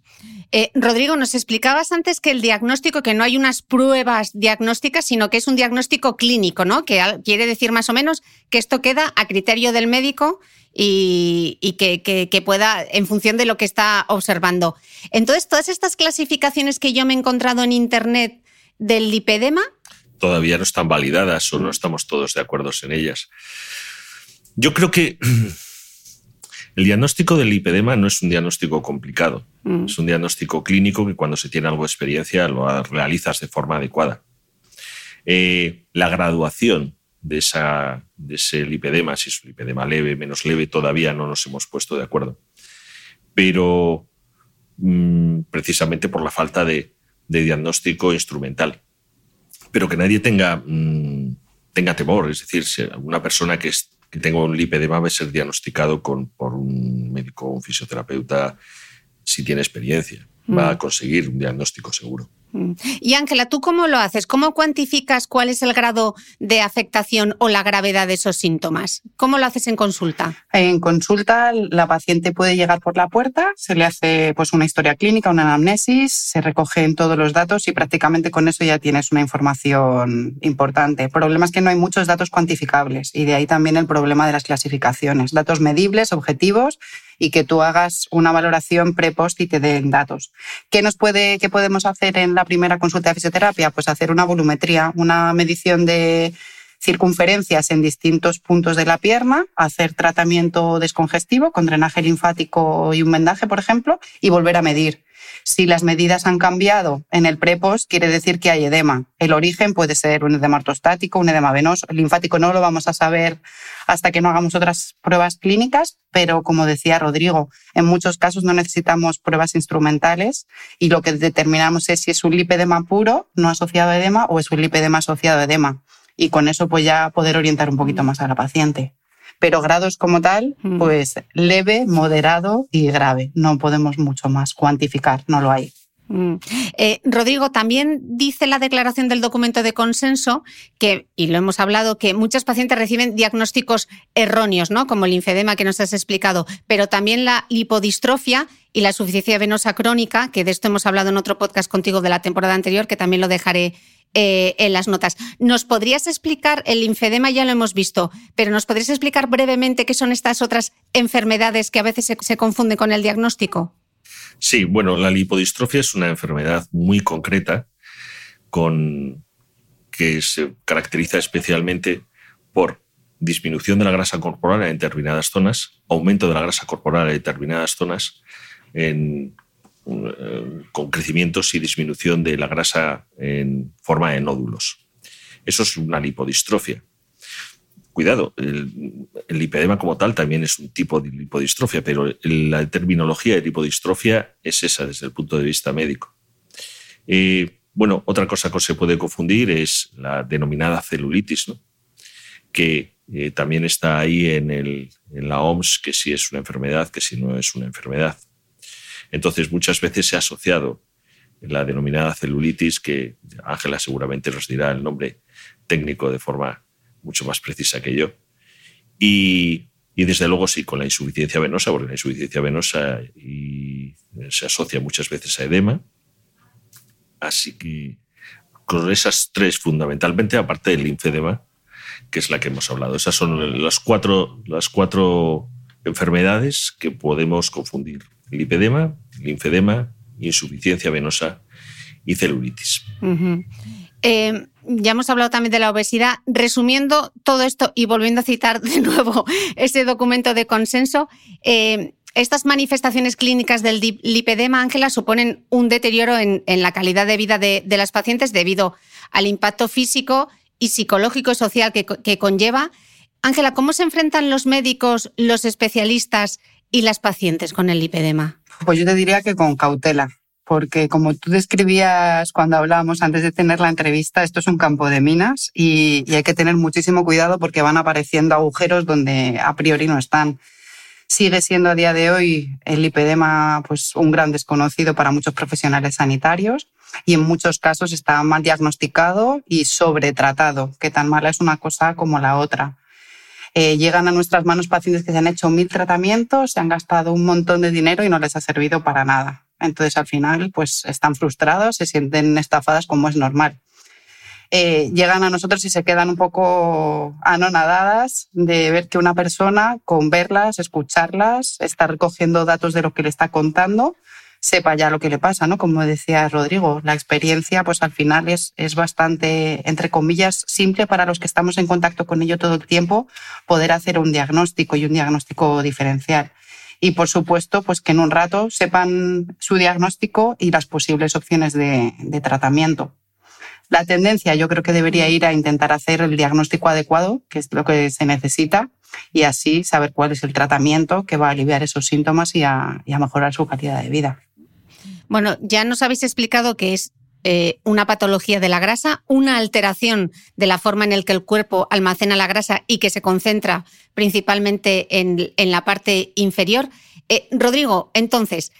Eh, Rodrigo, nos explicabas antes que el diagnóstico, que no hay unas pruebas diagnósticas, sino que es un diagnóstico clínico, ¿no? Que quiere decir más o menos que esto queda a criterio del médico y, que, que, pueda, en función de lo que está observando. Entonces, todas estas clasificaciones que yo me he encontrado en Internet del lipedema? Todavía no están validadas o no estamos todos de acuerdo en ellas. Yo creo que el diagnóstico del lipedema no es un diagnóstico complicado. Mm. Es un diagnóstico clínico que cuando se tiene algo de experiencia lo realizas de forma adecuada. Eh, la graduación de, esa, de ese lipedema, si es un lipedema leve, menos leve, todavía no nos hemos puesto de acuerdo. Pero mm, precisamente por la falta de, de diagnóstico instrumental. Pero que nadie tenga, mm, tenga temor, es decir, si una persona que, que tenga un lipedema va a ser diagnosticado con, por un médico o un fisioterapeuta si tiene experiencia, va a mm. conseguir un diagnóstico seguro. Mm. Y Ángela, ¿tú cómo lo haces? ¿Cómo cuantificas cuál es el grado de afectación o la gravedad de esos síntomas? ¿Cómo lo haces en consulta? En consulta la paciente puede llegar por la puerta, se le hace pues una historia clínica, una anamnesis, se recogen todos los datos y prácticamente con eso ya tienes una información importante. El problema es que no hay muchos datos cuantificables y de ahí también el problema de las clasificaciones. Datos medibles, objetivos y que tú hagas una valoración pre-post y te den datos. ¿Qué nos puede, qué podemos hacer en la primera consulta de fisioterapia? Pues hacer una volumetría, una medición de circunferencias en distintos puntos de la pierna, hacer tratamiento descongestivo con drenaje linfático y un vendaje, por ejemplo, y volver a medir. Si las medidas han cambiado en el prepost, quiere decir que hay edema. El origen puede ser un edema ortostático, un edema venoso. El linfático no lo vamos a saber hasta que no hagamos otras pruebas clínicas, pero como decía Rodrigo, en muchos casos no necesitamos pruebas instrumentales y lo que determinamos es si es un lipedema puro, no asociado a edema, o es un lipedema asociado a edema. Y con eso pues ya poder orientar un poquito más a la paciente pero grados como tal, mm. pues leve, moderado y grave. No podemos mucho más cuantificar, no lo hay. Mm. Eh, Rodrigo, también dice la declaración del documento de consenso que, y lo hemos hablado, que muchas pacientes reciben diagnósticos erróneos, ¿no? Como el linfedema que nos has explicado, pero también la lipodistrofia y la insuficiencia venosa crónica, que de esto hemos hablado en otro podcast contigo de la temporada anterior, que también lo dejaré eh, en las notas. ¿Nos podrías explicar, el linfedema ya lo hemos visto, pero nos podrías explicar brevemente qué son estas otras enfermedades que a veces se, confunden con el diagnóstico? Sí, bueno, la lipodistrofia es una enfermedad muy concreta con, que se caracteriza especialmente por disminución de la grasa corporal en determinadas zonas, aumento de la grasa corporal en determinadas zonas, en con crecimientos y disminución de la grasa en forma de nódulos. Eso es una lipodistrofia. cuidado, el, lipedema como tal también es un tipo de lipodistrofia, pero la terminología de lipodistrofia es esa desde el punto de vista médico. Eh, bueno, otra cosa que se puede confundir es la denominada celulitis, que eh, también está ahí en, en la OMS, que si es una enfermedad, que si no es una enfermedad. Entonces, muchas veces se ha asociado la denominada celulitis, que Ángela seguramente nos dirá el nombre técnico de forma mucho más precisa que yo. Y, desde luego sí, con la insuficiencia venosa, porque la insuficiencia venosa y se asocia muchas veces a edema. Así que con esas tres fundamentalmente, aparte del linfedema, que es la que hemos hablado. Esas son las cuatro, las cuatro enfermedades que podemos confundir. Lipedema, linfedema, insuficiencia venosa y celulitis. Eh, ya hemos hablado también de la obesidad. Resumiendo todo esto y volviendo a citar de nuevo ese documento de consenso, eh, estas manifestaciones clínicas del lipedema, Ángela, suponen un deterioro en, la calidad de vida de, las pacientes debido al impacto físico y psicológico y social que, que conlleva. Ángela, ¿cómo se enfrentan los médicos, los especialistas y las pacientes con el lipedema? Pues yo te diría que con cautela porque como tú describías cuando hablábamos antes de tener la entrevista, esto es un campo de minas y, hay que tener muchísimo cuidado porque van apareciendo agujeros donde a priori no están. Sigue siendo a día de hoy el lipedema pues, un gran desconocido para muchos profesionales sanitarios y en muchos casos está mal diagnosticado y sobretratado, que tan mala es una cosa como la otra. Eh, llegan a nuestras manos pacientes que se han hecho mil tratamientos, se han gastado un montón de dinero y no les ha servido para nada. Entonces, al final, pues están frustrados, se sienten estafadas como es normal. Eh, llegan a nosotros y se quedan un poco anonadadas de ver que una persona, con verlas, escucharlas, está recogiendo datos de lo que le está contando, sepa ya lo que le pasa, ¿no? Como decía Rodrigo, la experiencia, pues al final es, es bastante, entre comillas, simple para los que estamos en contacto con ello todo el tiempo, poder hacer un diagnóstico y un diagnóstico diferencial y por supuesto pues que en un rato sepan su diagnóstico y las posibles opciones de, tratamiento. La tendencia yo creo que debería ir a intentar hacer el diagnóstico adecuado, que es lo que se necesita, y así saber cuál es el tratamiento que va a aliviar esos síntomas y a, y a mejorar su calidad de vida. Bueno, ya nos habéis explicado que es eh, una patología de la grasa, una alteración de la forma en la que el cuerpo almacena la grasa y que se concentra principalmente en, la parte inferior. Eh, Rodrigo, entonces,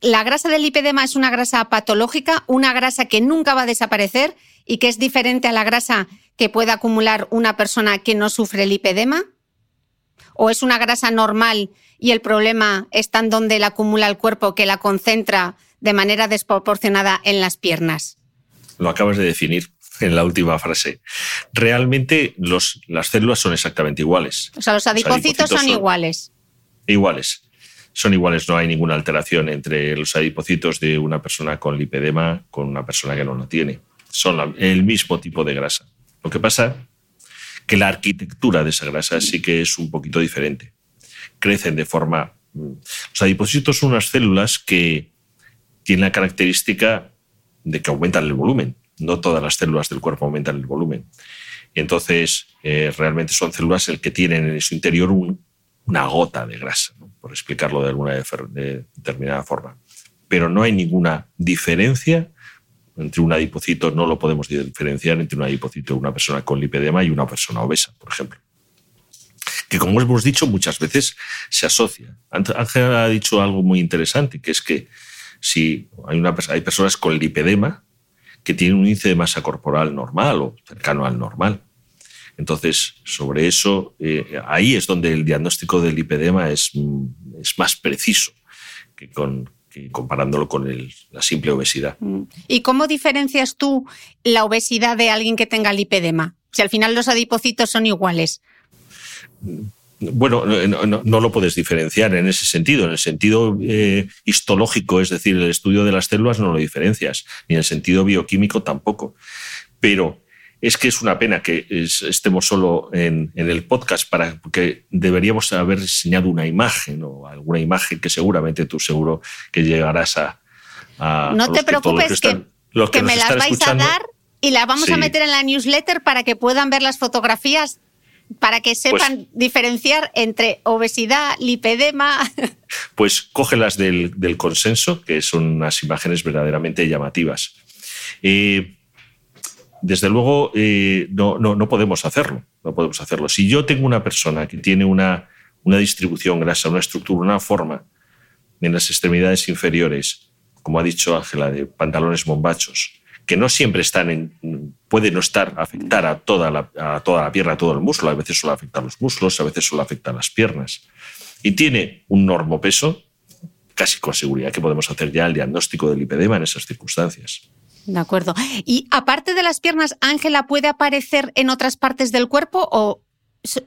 ¿la grasa del lipedema es una grasa patológica, una grasa que nunca va a desaparecer y que es diferente a la grasa que puede acumular una persona que no sufre lipedema? ¿O es una grasa normal y el problema está en donde la acumula el cuerpo que la concentra de manera desproporcionada en las piernas. Lo acabas de definir en la última frase. Realmente los, las células son exactamente iguales. O sea, los adipocitos, son, iguales. Iguales. Son iguales, no hay ninguna alteración entre los adipocitos de una persona con lipedema con una persona que no lo tiene. Son el mismo tipo de grasa. Lo que pasa que la arquitectura de esa grasa sí que es un poquito diferente. Crecen de forma... Mm, los adipocitos son unas células que tiene la característica de que aumentan el volumen. No todas las células del cuerpo aumentan el volumen. entonces, eh, realmente son células el que tienen en su interior una gota de grasa, por explicarlo de alguna determinada forma. Pero no hay ninguna diferencia entre un adipocito, no lo podemos diferenciar entre un adipocito de una persona con lipedema y una persona obesa, por ejemplo. Que como hemos dicho, muchas veces se asocia. Ángel ha dicho algo muy interesante, que es que si hay, una, hay personas con lipedema que tienen un índice de masa corporal normal o cercano al normal. Entonces, sobre eso, eh, ahí es donde el diagnóstico del lipedema es, es más preciso que, con, comparándolo con la simple obesidad. Mm. ¿Y cómo diferencias tú la obesidad de alguien que tenga lipedema? Si al final los adipocitos son iguales. Bueno, no, lo puedes diferenciar en ese sentido. En el sentido eh, histológico, es decir, el estudio de las células no lo diferencias, ni en el sentido bioquímico tampoco. Pero es que es una pena que estemos solo en, el podcast para, porque deberíamos haber diseñado una imagen o alguna imagen que seguramente tú seguro que llegarás a... no te preocupes, que, que, me las vais a dar y la vamos a meter en la newsletter para que puedan ver las fotografías para que sepan diferenciar entre obesidad, lipedema. Pues cógelas del, del consenso, que son unas imágenes verdaderamente llamativas. Eh, desde luego, eh, no, no, no, podemos hacerlo. No podemos hacerlo. Si yo tengo una persona que tiene una, una distribución grasa, una estructura, una forma en las extremidades inferiores, como ha dicho Ángela, de pantalones bombachos, que no siempre están en, puede no estar, afectar a toda, la, a toda la pierna, a todo el músculo, a veces solo afecta a los músculos, a veces solo afecta a las piernas, y tiene un normopeso, casi con seguridad que podemos hacer ya el diagnóstico del lipedema en esas circunstancias. De acuerdo. Y aparte de las piernas, Ángela, ¿puede aparecer en otras partes del cuerpo o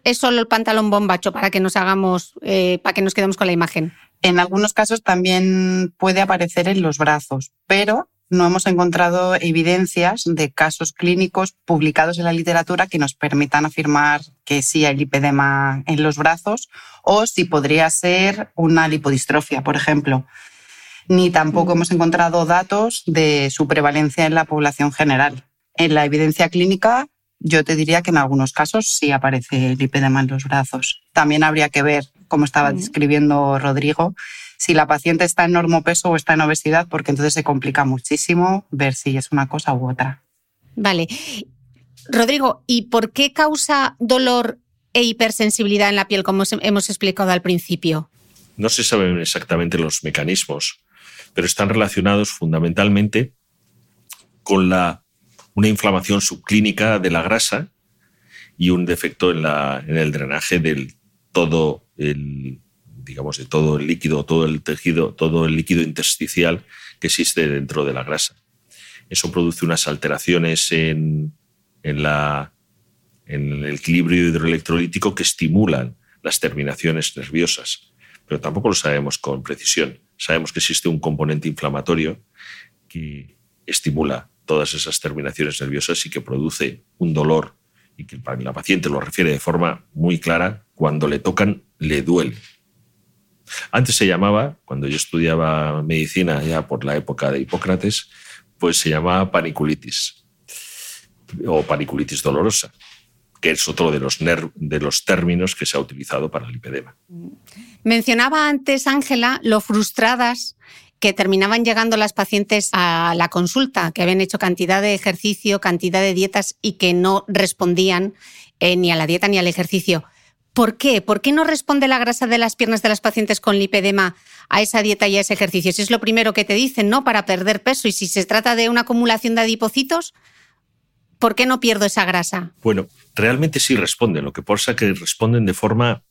es solo el pantalón bombacho para que nos hagamos, eh, para que nos quedemos con la imagen? En algunos casos también puede aparecer en los brazos, pero no hemos encontrado evidencias de casos clínicos publicados en la literatura que nos permitan afirmar que sí hay lipedema en los brazos o si podría ser una lipodistrofia, por ejemplo. Ni tampoco mm. hemos encontrado datos de su prevalencia en la población general. En la evidencia clínica, yo te diría que en algunos casos sí aparece lipedema en los brazos. También habría que ver, como estaba mm. describiendo Rodrigo, si la paciente está en normopeso o está en obesidad, porque entonces se complica muchísimo ver si es una cosa u otra. Vale. Rodrigo, ¿y por qué causa dolor e hipersensibilidad en la piel, como hemos explicado al principio? No se saben exactamente los mecanismos, pero están relacionados fundamentalmente con la, una inflamación subclínica de la grasa y un defecto en, la, en el drenaje del todo el, digamos, de todo el líquido, todo el tejido, todo el líquido intersticial que existe dentro de la grasa. Eso produce unas alteraciones en, en, la, en el equilibrio hidroelectrolítico que estimulan las terminaciones nerviosas, pero tampoco lo sabemos con precisión. Sabemos que existe un componente inflamatorio que estimula todas esas terminaciones nerviosas y que produce un dolor y que la paciente lo refiere de forma muy clara, cuando le tocan le duele. Antes se llamaba, cuando yo estudiaba medicina ya por la época de Hipócrates, pues se llamaba paniculitis o paniculitis dolorosa, que es otro de los, de los términos que se ha utilizado para el lipedema. Mencionaba antes, Ángela, lo frustradas que terminaban llegando las pacientes a la consulta, que habían hecho cantidad de ejercicio, cantidad de dietas y que no respondían eh, ni a la dieta ni al ejercicio. ¿Por qué? ¿Por qué no responde la grasa de las piernas de las pacientes con lipedema a esa dieta y a ese ejercicio? Si es lo primero que te dicen, ¿no? Para perder peso y si se trata de una acumulación de adipocitos, ¿por qué no pierdo esa grasa? Bueno, realmente sí responden. Lo que pasa es que responden de forma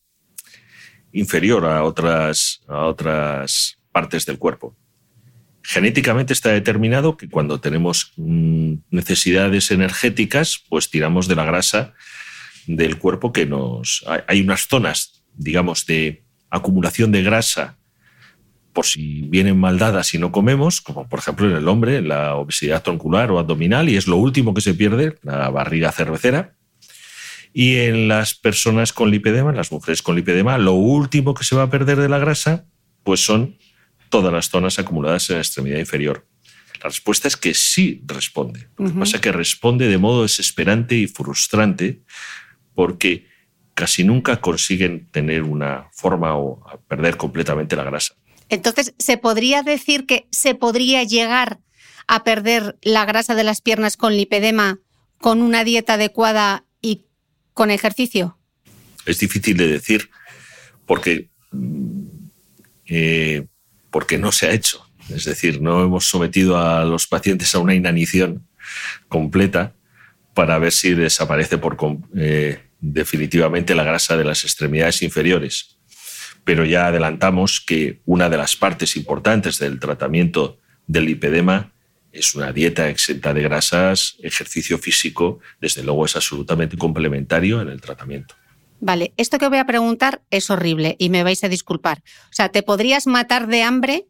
inferior a otras, a otras partes del cuerpo. Genéticamente está determinado que cuando tenemos mm, necesidades energéticas, pues tiramos de la grasa del cuerpo que nos... Hay unas zonas, digamos, de acumulación de grasa por si vienen mal dadas y no comemos, como por ejemplo en el hombre, la obesidad troncular o abdominal, y es lo último que se pierde, la barriga cervecera. Y en las personas con lipedema, las mujeres con lipedema, lo último que se va a perder de la grasa, pues son todas las zonas acumuladas en la extremidad inferior. La respuesta es que sí responde. Lo que pasa es que responde de modo desesperante y frustrante porque casi nunca consiguen tener una forma o perder completamente la grasa. Entonces, ¿se podría decir que se podría llegar a perder la grasa de las piernas con lipedema con una dieta adecuada y con ejercicio? Es difícil de decir porque, eh, porque no se ha hecho. Es decir, no hemos sometido a los pacientes a una inanición completa para ver si desaparece por, eh, definitivamente la grasa de las extremidades inferiores. Pero ya adelantamos que una de las partes importantes del tratamiento del lipedema es una dieta exenta de grasas, ejercicio físico, desde luego es absolutamente complementario en el tratamiento. Vale, esto que voy a preguntar es horrible y me vais a disculpar. O sea, ¿te podrías matar de hambre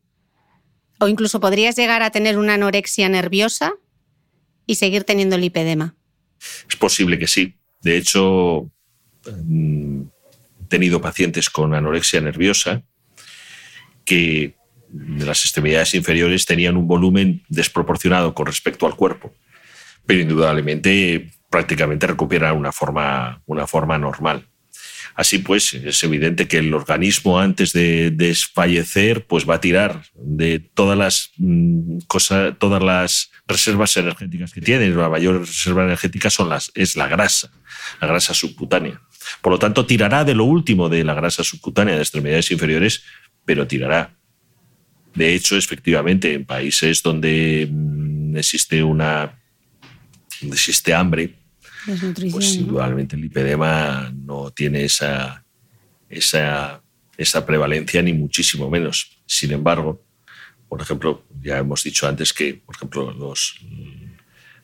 o incluso podrías llegar a tener una anorexia nerviosa y seguir teniendo lipedema? Es posible que sí. De hecho, mm, he tenido pacientes con anorexia nerviosa que de las extremidades inferiores tenían un volumen desproporcionado con respecto al cuerpo. Pero indudablemente prácticamente recupera una forma, una forma normal. Así pues, es evidente que el organismo antes de desfallecer pues va a tirar de todas las mm, cosas, todas las reservas energéticas que tiene. La mayor reserva energética son las, es la grasa, la grasa subcutánea. Por lo tanto, tirará de lo último de la grasa subcutánea de extremidades inferiores, pero tirará. De hecho, efectivamente, en países donde mm, existe una existe hambre, pues indudablemente el lipedema no tiene esa, esa, esa prevalencia ni muchísimo menos. Sin embargo, por ejemplo, ya hemos dicho antes que, por ejemplo, los,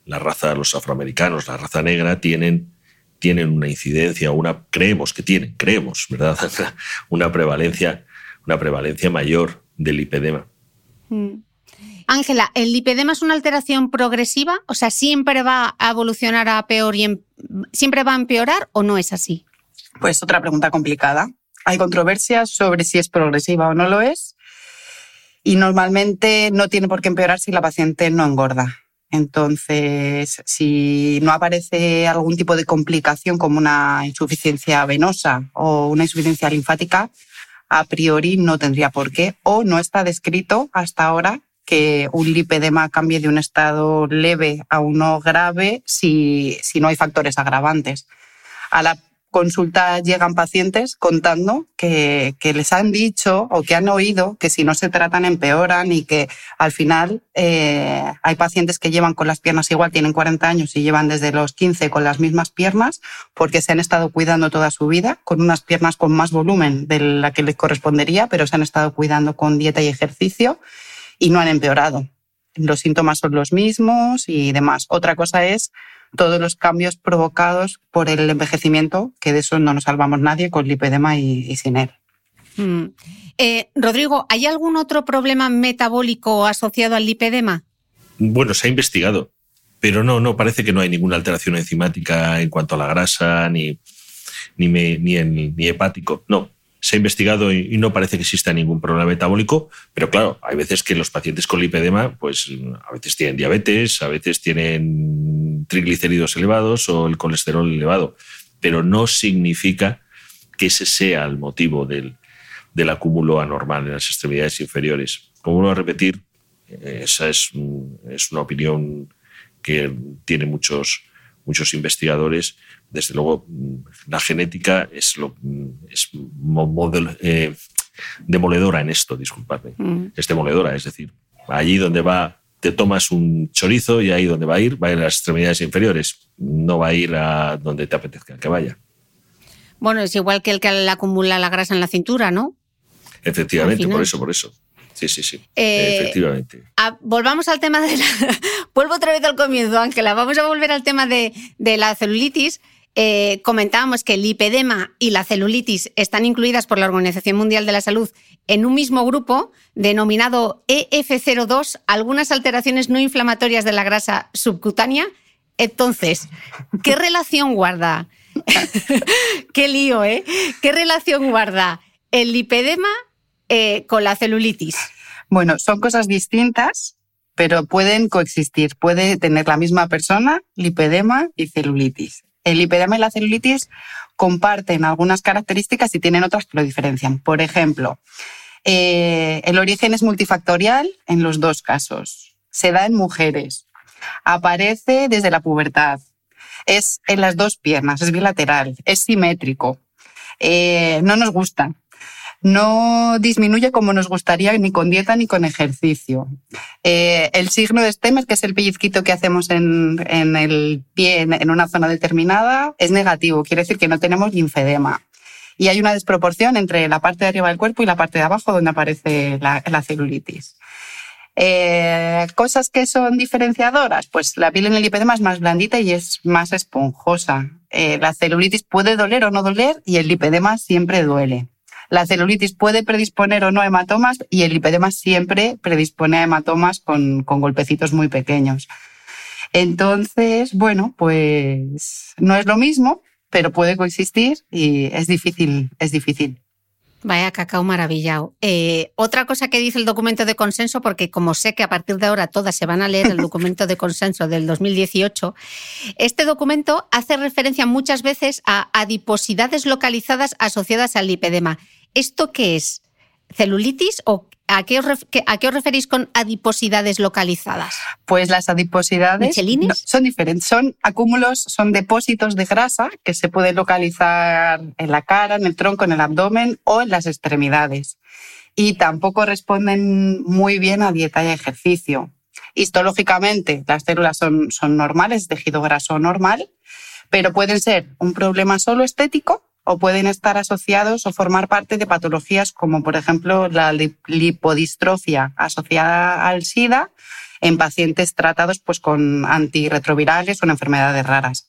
la raza, los afroamericanos, la raza negra, tienen, tienen una incidencia, una, creemos que tienen, creemos, ¿verdad? una prevalencia, una prevalencia mayor del lipedema. Mm. Ángela, ¿el lipedema es una alteración progresiva? O sea, ¿siempre va a evolucionar a peor y em, siempre va a empeorar o no es así? Pues otra pregunta complicada. Hay controversias sobre si es progresiva o no lo es. Y normalmente no tiene por qué empeorar si la paciente no engorda. Entonces, si no aparece algún tipo de complicación como una insuficiencia venosa o una insuficiencia linfática, a priori no tendría por qué o no está descrito hasta ahora que un lipedema cambie de un estado leve a uno grave si, si no hay factores agravantes. A la consulta llegan pacientes contando que, que, les han dicho o que han oído que si no se tratan empeoran y que al final eh, hay pacientes que llevan con las piernas igual, tienen 40 años y llevan desde los 15 con las mismas piernas porque se han estado cuidando toda su vida con unas piernas con más volumen de la que les correspondería, pero se han estado cuidando con dieta y ejercicio y no han empeorado. Los síntomas son los mismos y demás. Otra cosa es todos los cambios provocados por el envejecimiento, que de eso no nos salvamos nadie con lipedema y, sin él. Mm. Eh, Rodrigo, ¿hay algún otro problema metabólico asociado al lipedema? Bueno, se ha investigado, pero no, no, parece que no hay ninguna alteración enzimática en cuanto a la grasa ni, ni, ni, ni hepático. No, se ha investigado y, no parece que exista ningún problema metabólico, pero claro, hay veces que los pacientes con lipedema, pues a veces tienen diabetes, a veces tienen triglicéridos elevados o el colesterol elevado, pero no significa que ese sea el motivo del, del acúmulo anormal en las extremidades inferiores. Como vuelvo a repetir, esa es, es una opinión que tiene muchos, muchos investigadores desde luego, mm, la genética es, lo, mm, es eh, demoledora en esto, disculpadme. Mm. Es demoledora, es decir, allí donde va, te tomas un chorizo y ahí donde va a ir, va a ir a las extremidades inferiores, no va a ir a donde te apetezca que vaya. Bueno, es igual que el que acumula la grasa en la cintura, ¿no? Efectivamente, por eso, por eso. Sí, sí, sí. Eh, efectivamente. volvamos al tema de la. Vuelvo otra vez al comienzo, Ángela. Vamos a volver al tema de, de la celulitis. Eh, comentábamos que el lipedema y la celulitis están incluidas por la Organización Mundial de la Salud en un mismo grupo denominado EF02, algunas alteraciones no inflamatorias de la grasa subcutánea. Entonces, ¿qué relación guarda? Qué lío, ¿eh? ¿Qué relación guarda el lipedema eh, con la celulitis? Bueno, son cosas distintas, pero pueden coexistir. Puede tener la misma persona lipedema y celulitis. El lipedema y la celulitis comparten algunas características y tienen otras que lo diferencian. Por ejemplo, eh, el origen es multifactorial en los dos casos. Se da en mujeres. Aparece desde la pubertad. Es en las dos piernas, es bilateral, es simétrico. Eh, no nos gusta no disminuye como nos gustaría ni con dieta ni con ejercicio. Eh, el signo de Stemmer, que es el pellizquito que hacemos en, el pie en, una zona determinada, es negativo, quiere decir que no tenemos linfedema. Y hay una desproporción entre la parte de arriba del cuerpo y la parte de abajo donde aparece la, celulitis. Eh, cosas que son diferenciadoras, pues la piel en el lipedema es más blandita y es más esponjosa. Eh, la celulitis puede doler o no doler y el lipedema siempre duele. La celulitis puede predisponer o no a hematomas y el lipedema siempre predispone a hematomas con, golpecitos muy pequeños. Entonces, bueno, pues no es lo mismo, pero puede coexistir y es difícil, es difícil. Vaya cacao maravillado. Eh, otra cosa que dice el documento de consenso, porque como sé que a partir de ahora todas se van a leer el documento de consenso del 2018, este documento hace referencia muchas veces a adiposidades localizadas asociadas al lipedema. ¿Esto qué es? ¿Celulitis o ¿A qué, os ¿A qué, os referís con adiposidades localizadas? Pues las adiposidades son diferentes, son acúmulos, son depósitos de grasa que se pueden localizar en la cara, en el tronco, en el abdomen o en las extremidades. Y tampoco responden muy bien a dieta y ejercicio. Histológicamente, las células son, son normales, tejido graso normal, pero pueden ser un problema solo estético o pueden estar asociados o formar parte de patologías como, por ejemplo, la lipodistrofia asociada al SIDA en pacientes tratados pues, con antirretrovirales o en enfermedades raras.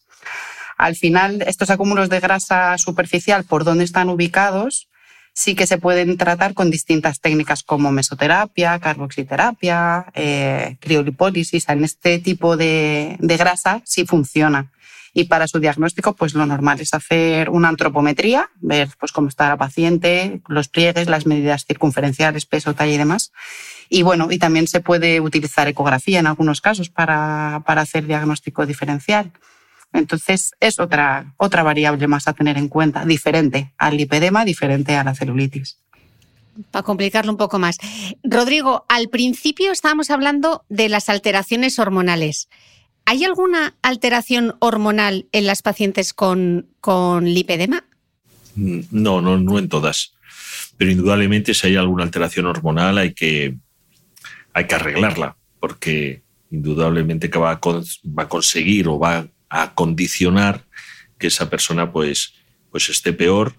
Al final, estos acúmulos de grasa superficial, por dónde están ubicados, sí que se pueden tratar con distintas técnicas como mesoterapia, carboxiterapia, eh, criolipólisis. En este tipo de, de grasa sí funciona. Y para su diagnóstico, pues lo normal es hacer una antropometría, ver pues cómo está la paciente, los pliegues, las medidas circunferenciales, peso, talla y demás. Y bueno, y también se puede utilizar ecografía en algunos casos para, para hacer diagnóstico diferencial. Entonces, es otra, otra variable más a tener en cuenta, diferente al lipedema, diferente a la celulitis para complicarlo un poco más. Rodrigo, al principio estábamos hablando de las alteraciones hormonales. ¿Hay alguna alteración hormonal en las pacientes con, con lipedema? No, no, no en todas. Pero indudablemente si hay alguna alteración hormonal hay que, hay que arreglarla, porque indudablemente va a, va a conseguir o va a condicionar que esa persona pues, pues esté peor,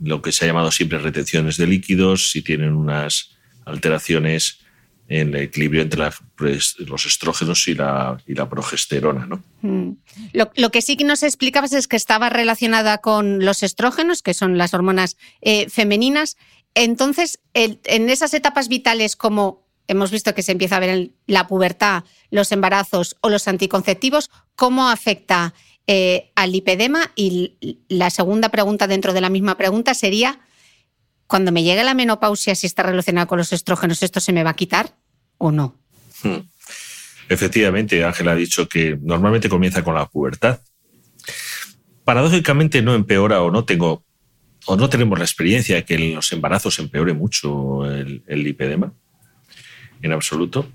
lo que se ha llamado siempre retenciones de líquidos, si tienen unas alteraciones el equilibrio entre los estrógenos y la, y la progesterona. ¿no? Mm. Lo, que sí que nos explicabas es que estaba relacionada con los estrógenos, que son las hormonas eh, femeninas. Entonces, en esas etapas vitales como hemos visto que se empieza a ver en la pubertad, los embarazos o los anticonceptivos, ¿cómo afecta eh, al lipedema? Y la segunda pregunta dentro de la misma pregunta sería, cuando me llegue la menopausia, si está relacionada con los estrógenos, ¿esto se me va a quitar o no? Hmm. Efectivamente, Ángela ha dicho que normalmente comienza con la pubertad. Paradójicamente no empeora o no tengo o no tenemos la experiencia de que en los embarazos empeore mucho el, el lipedema, en absoluto.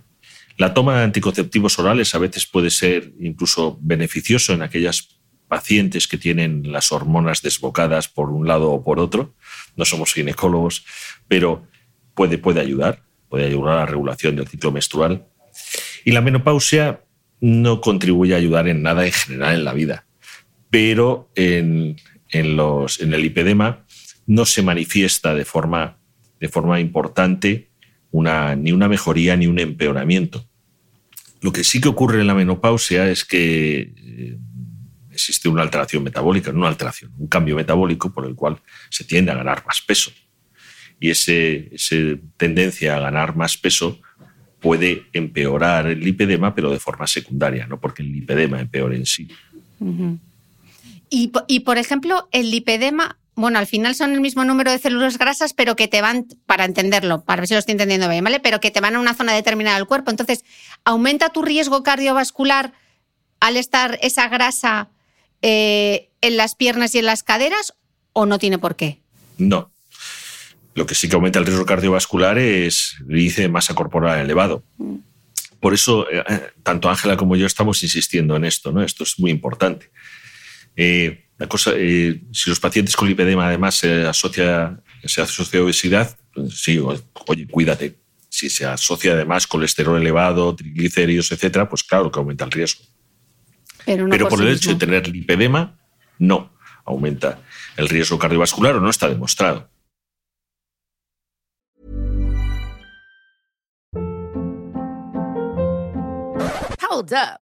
La toma de anticonceptivos orales a veces puede ser incluso beneficioso en aquellas pacientes que tienen las hormonas desbocadas por un lado o por otro, no somos ginecólogos, pero puede, puede ayudar, puede ayudar a la regulación del ciclo menstrual. Y la menopausia no contribuye a ayudar en nada en general en la vida, pero en, los, en el lipedema no se manifiesta de forma, de forma importante una, ni una mejoría ni un empeoramiento. Lo que sí que ocurre en la menopausia es que eh, existe una alteración metabólica, no una alteración, un cambio metabólico por el cual se tiende a ganar más peso. Y ese, esa tendencia a ganar más peso puede empeorar el lipedema, pero de forma secundaria, no porque el lipedema empeore en sí. y, y, por ejemplo, el lipedema, bueno, al final son el mismo número de células grasas, pero que te van, para entenderlo, para ver si lo estoy entendiendo bien, ¿vale? Pero que te van a una zona determinada del cuerpo. Entonces, ¿aumenta tu riesgo cardiovascular al estar esa grasa eh, en las piernas y en las caderas o no tiene por qué? No. Lo que sí que aumenta el riesgo cardiovascular es el índice de masa corporal elevado. Mm. Por eso, eh, eh, tanto Ángela como yo estamos insistiendo en esto, ¿no? Esto es muy importante. la cosa, si los pacientes con lipedema además se asocia, se asocia a obesidad, pues sí, oye, cuídate. Si se asocia además colesterol elevado, triglicéridos, etcétera, pues claro que aumenta el riesgo. Pero, por, el hecho de tener lipedema, no aumenta el riesgo cardiovascular o no está demostrado. Hold up.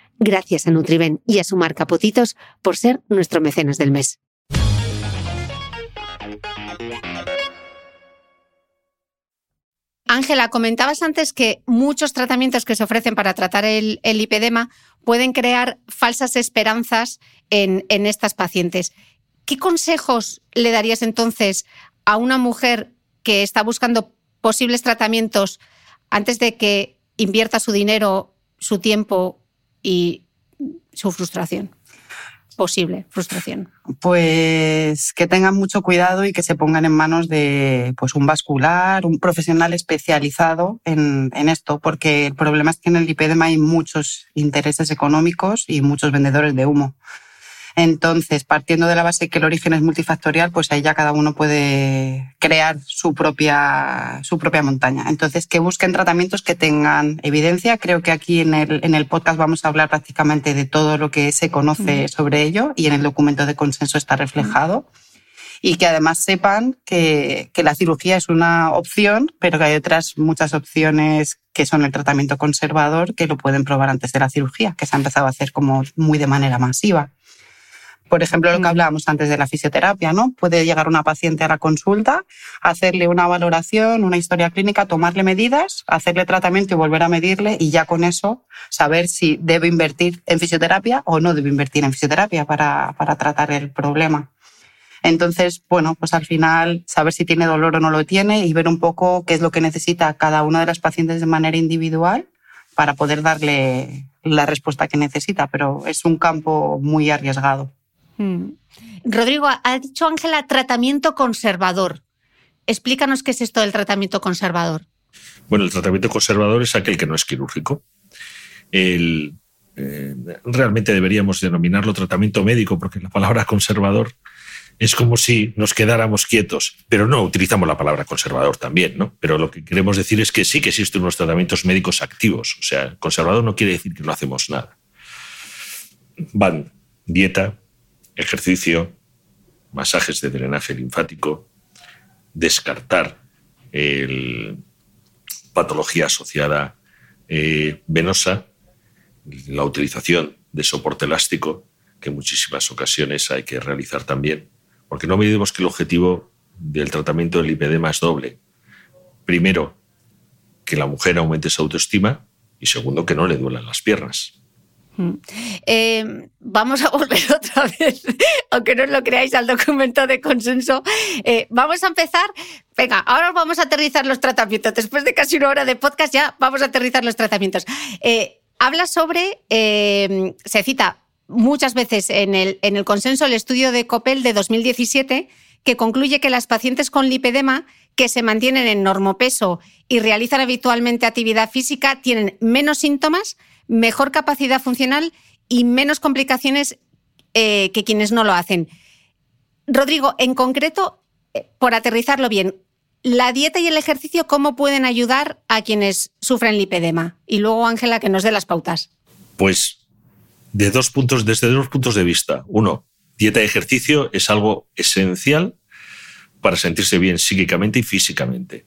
Gracias a Nutriben y a su marca Potitos por ser nuestro mecenas del mes. Ángela, comentabas antes que muchos tratamientos que se ofrecen para tratar el, el lipedema pueden crear falsas esperanzas en, en estas pacientes. ¿Qué consejos le darías entonces a una mujer que está buscando posibles tratamientos antes de que invierta su dinero, su tiempo y su frustración? Posible frustración. Pues que tengan mucho cuidado y que se pongan en manos de pues, un vascular, un profesional especializado en, en esto, porque el problema es que en el lipedema hay muchos intereses económicos y muchos vendedores de humo. Entonces, partiendo de la base que el origen es multifactorial, pues ahí ya cada uno puede crear su propia, su propia montaña. Entonces, que busquen tratamientos que tengan evidencia. Creo que aquí en el, en el podcast vamos a hablar prácticamente de todo lo que se conoce sobre ello y en el documento de consenso está reflejado. Y que además sepan que, que la cirugía es una opción, pero que hay otras muchas opciones que son el tratamiento conservador que lo pueden probar antes de la cirugía, que se ha empezado a hacer como muy de manera masiva. Por ejemplo, lo que hablábamos antes de la fisioterapia, ¿no? Puede llegar una paciente a la consulta, hacerle una valoración, una historia clínica, tomarle medidas, hacerle tratamiento y volver a medirle y ya con eso saber si debe invertir en fisioterapia o no debe invertir en fisioterapia para, para tratar el problema. Entonces, bueno, pues al final saber si tiene dolor o no lo tiene y ver un poco qué es lo que necesita cada una de las pacientes de manera individual para poder darle la respuesta que necesita, pero es un campo muy arriesgado. Mm. Rodrigo, ha dicho Ángela tratamiento conservador. Explícanos qué es esto del tratamiento conservador. Bueno, el tratamiento conservador es aquel que no es quirúrgico. Eh, realmente deberíamos denominarlo tratamiento médico, porque la palabra conservador es como si nos quedáramos quietos, pero no utilizamos la palabra conservador también, ¿no? Pero lo que queremos decir es que sí que existen unos tratamientos médicos activos. O sea, conservador no quiere decir que no hacemos nada. Van dieta, ejercicio, masajes de drenaje linfático, descartar el, patología asociada eh, venosa, la utilización de soporte elástico, que en muchísimas ocasiones hay que realizar también, porque no olvidemos que el objetivo del tratamiento del lipedema es doble. Primero, que la mujer aumente su autoestima y segundo, que no le duelan las piernas. Eh, vamos a volver otra vez, aunque no os lo creáis, al documento de consenso. Eh, vamos a empezar. Venga, ahora vamos a aterrizar los tratamientos. Después de casi una hora de podcast, ya vamos a aterrizar los tratamientos. Eh, habla sobre, se cita muchas veces en el, en el consenso el estudio de COPEL de 2017, que concluye que las pacientes con lipedema que se mantienen en normopeso y realizan habitualmente actividad física tienen menos síntomas mejor capacidad funcional y menos complicaciones eh, que quienes no lo hacen. Rodrigo, en concreto, eh, por aterrizarlo bien, la dieta y el ejercicio, ¿cómo pueden ayudar a quienes sufren lipedema? Y luego, Ángela, que nos dé las pautas. Pues de dos puntos, desde dos puntos de vista. Uno, dieta y ejercicio es algo esencial para sentirse bien psíquicamente y físicamente.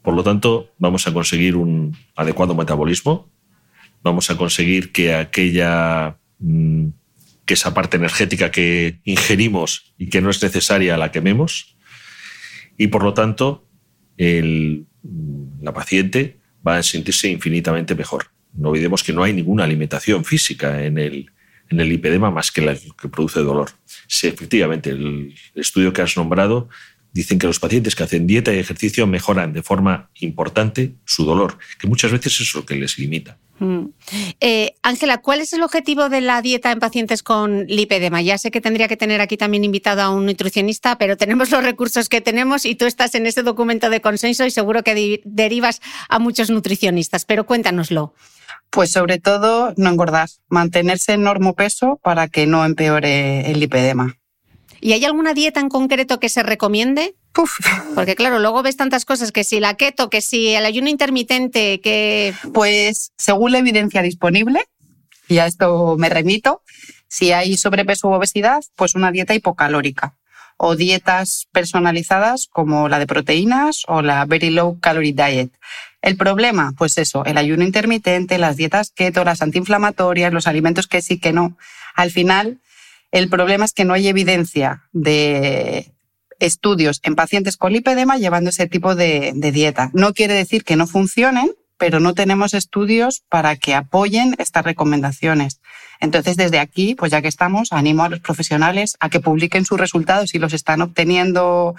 Por lo tanto, vamos a conseguir un adecuado metabolismo, vamos a conseguir que aquella mm, que esa parte energética que ingerimos y que no es necesaria la quememos y por lo tanto la paciente va a sentirse infinitamente mejor. No olvidemos que no hay ninguna alimentación física en el, en el lipedema más que la que produce dolor. Sí, efectivamente, el estudio que has nombrado dicen que los pacientes que hacen dieta y ejercicio mejoran de forma importante su dolor, que muchas veces es lo que les limita. Mm. Eh, Ángela, ¿cuál es el objetivo de la dieta en pacientes con lipedema? Ya sé que tendría que tener aquí también invitado a un nutricionista, pero tenemos los recursos que tenemos y tú estás en ese documento de consenso y seguro que derivas a muchos nutricionistas, pero cuéntanoslo. Pues sobre todo no engordar, mantenerse en normo peso para que no empeore el lipedema. ¿Y hay alguna dieta en concreto que se recomiende? Porque claro, luego ves tantas cosas, que si la keto, que si el ayuno intermitente, que... Pues según la evidencia disponible, y a esto me remito, si hay sobrepeso u obesidad, pues una dieta hipocalórica o dietas personalizadas como la de proteínas o la Very Low Calorie Diet. El problema, pues eso, el ayuno intermitente, las dietas keto, las antiinflamatorias, los alimentos que sí, que no. Al final, el problema es que no hay evidencia de estudios en pacientes con lipedema llevando ese tipo de, dieta. No quiere decir que no funcionen, pero no tenemos estudios para que apoyen estas recomendaciones. Entonces, desde aquí, pues ya que estamos, animo a los profesionales a que publiquen sus resultados si los están obteniendo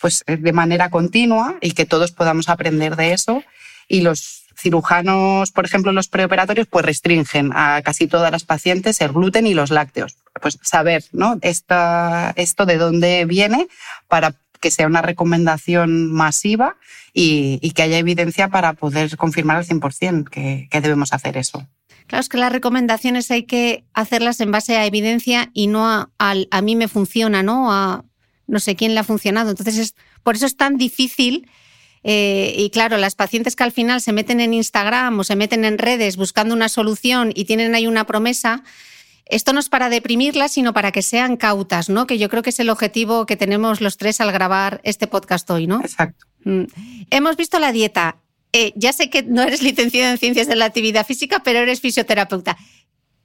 pues, de manera continua y que todos podamos aprender de eso. Y los cirujanos, por ejemplo, los preoperatorios, pues restringen a casi todas las pacientes el gluten y los lácteos. Pues saber, ¿no? Esta, esto de dónde viene para que sea una recomendación masiva y, que haya evidencia para poder confirmar al 100% que, que debemos hacer eso. Claro, es que las recomendaciones hay que hacerlas en base a evidencia y no a, a, mí me funciona, ¿no? A no sé quién le ha funcionado. Entonces, es, por eso es tan difícil eh, y claro, las pacientes que al final se meten en Instagram o se meten en redes buscando una solución y tienen ahí una promesa, esto no es para deprimirlas, sino para que sean cautas, ¿no? Que yo creo que es el objetivo que tenemos los tres al grabar este podcast hoy, ¿no? Exacto. Mm. Hemos visto la dieta. Eh, ya sé que no eres licenciada en ciencias de la actividad física, pero eres fisioterapeuta.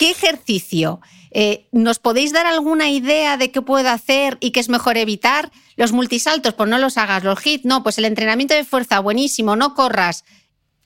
¿Qué ejercicio? Eh, ¿Nos podéis dar alguna idea de qué puedo hacer y qué es mejor evitar? Los multisaltos, pues no los hagas. Los hits, no, pues el entrenamiento de fuerza, buenísimo, no corras.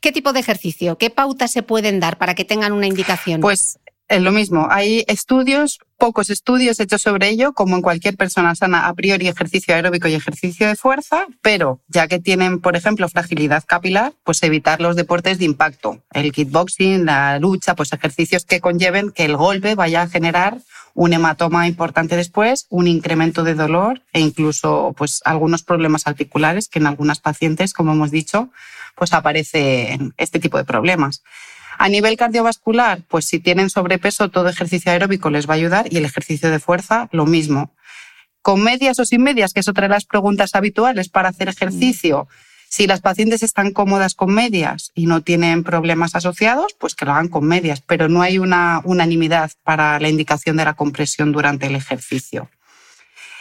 ¿Qué tipo de ejercicio? ¿Qué pautas se pueden dar para que tengan una indicación? Pues es lo mismo. Hay estudios, pocos estudios hechos sobre ello, como en cualquier persona sana, a priori ejercicio aeróbico y ejercicio de fuerza, pero ya que tienen, por ejemplo, fragilidad capilar, pues evitar los deportes de impacto, el kickboxing, la lucha, pues ejercicios que conlleven que el golpe vaya a generar un hematoma importante después, un incremento de dolor e incluso pues algunos problemas articulares que en algunas pacientes, como hemos dicho, pues aparecen este tipo de problemas. A nivel cardiovascular, pues si tienen sobrepeso, todo ejercicio aeróbico les va a ayudar y el ejercicio de fuerza, lo mismo. Con medias o sin medias, que es otra de las preguntas habituales para hacer ejercicio. Si las pacientes están cómodas con medias y no tienen problemas asociados, pues que lo hagan con medias, pero no hay una unanimidad para la indicación de la compresión durante el ejercicio.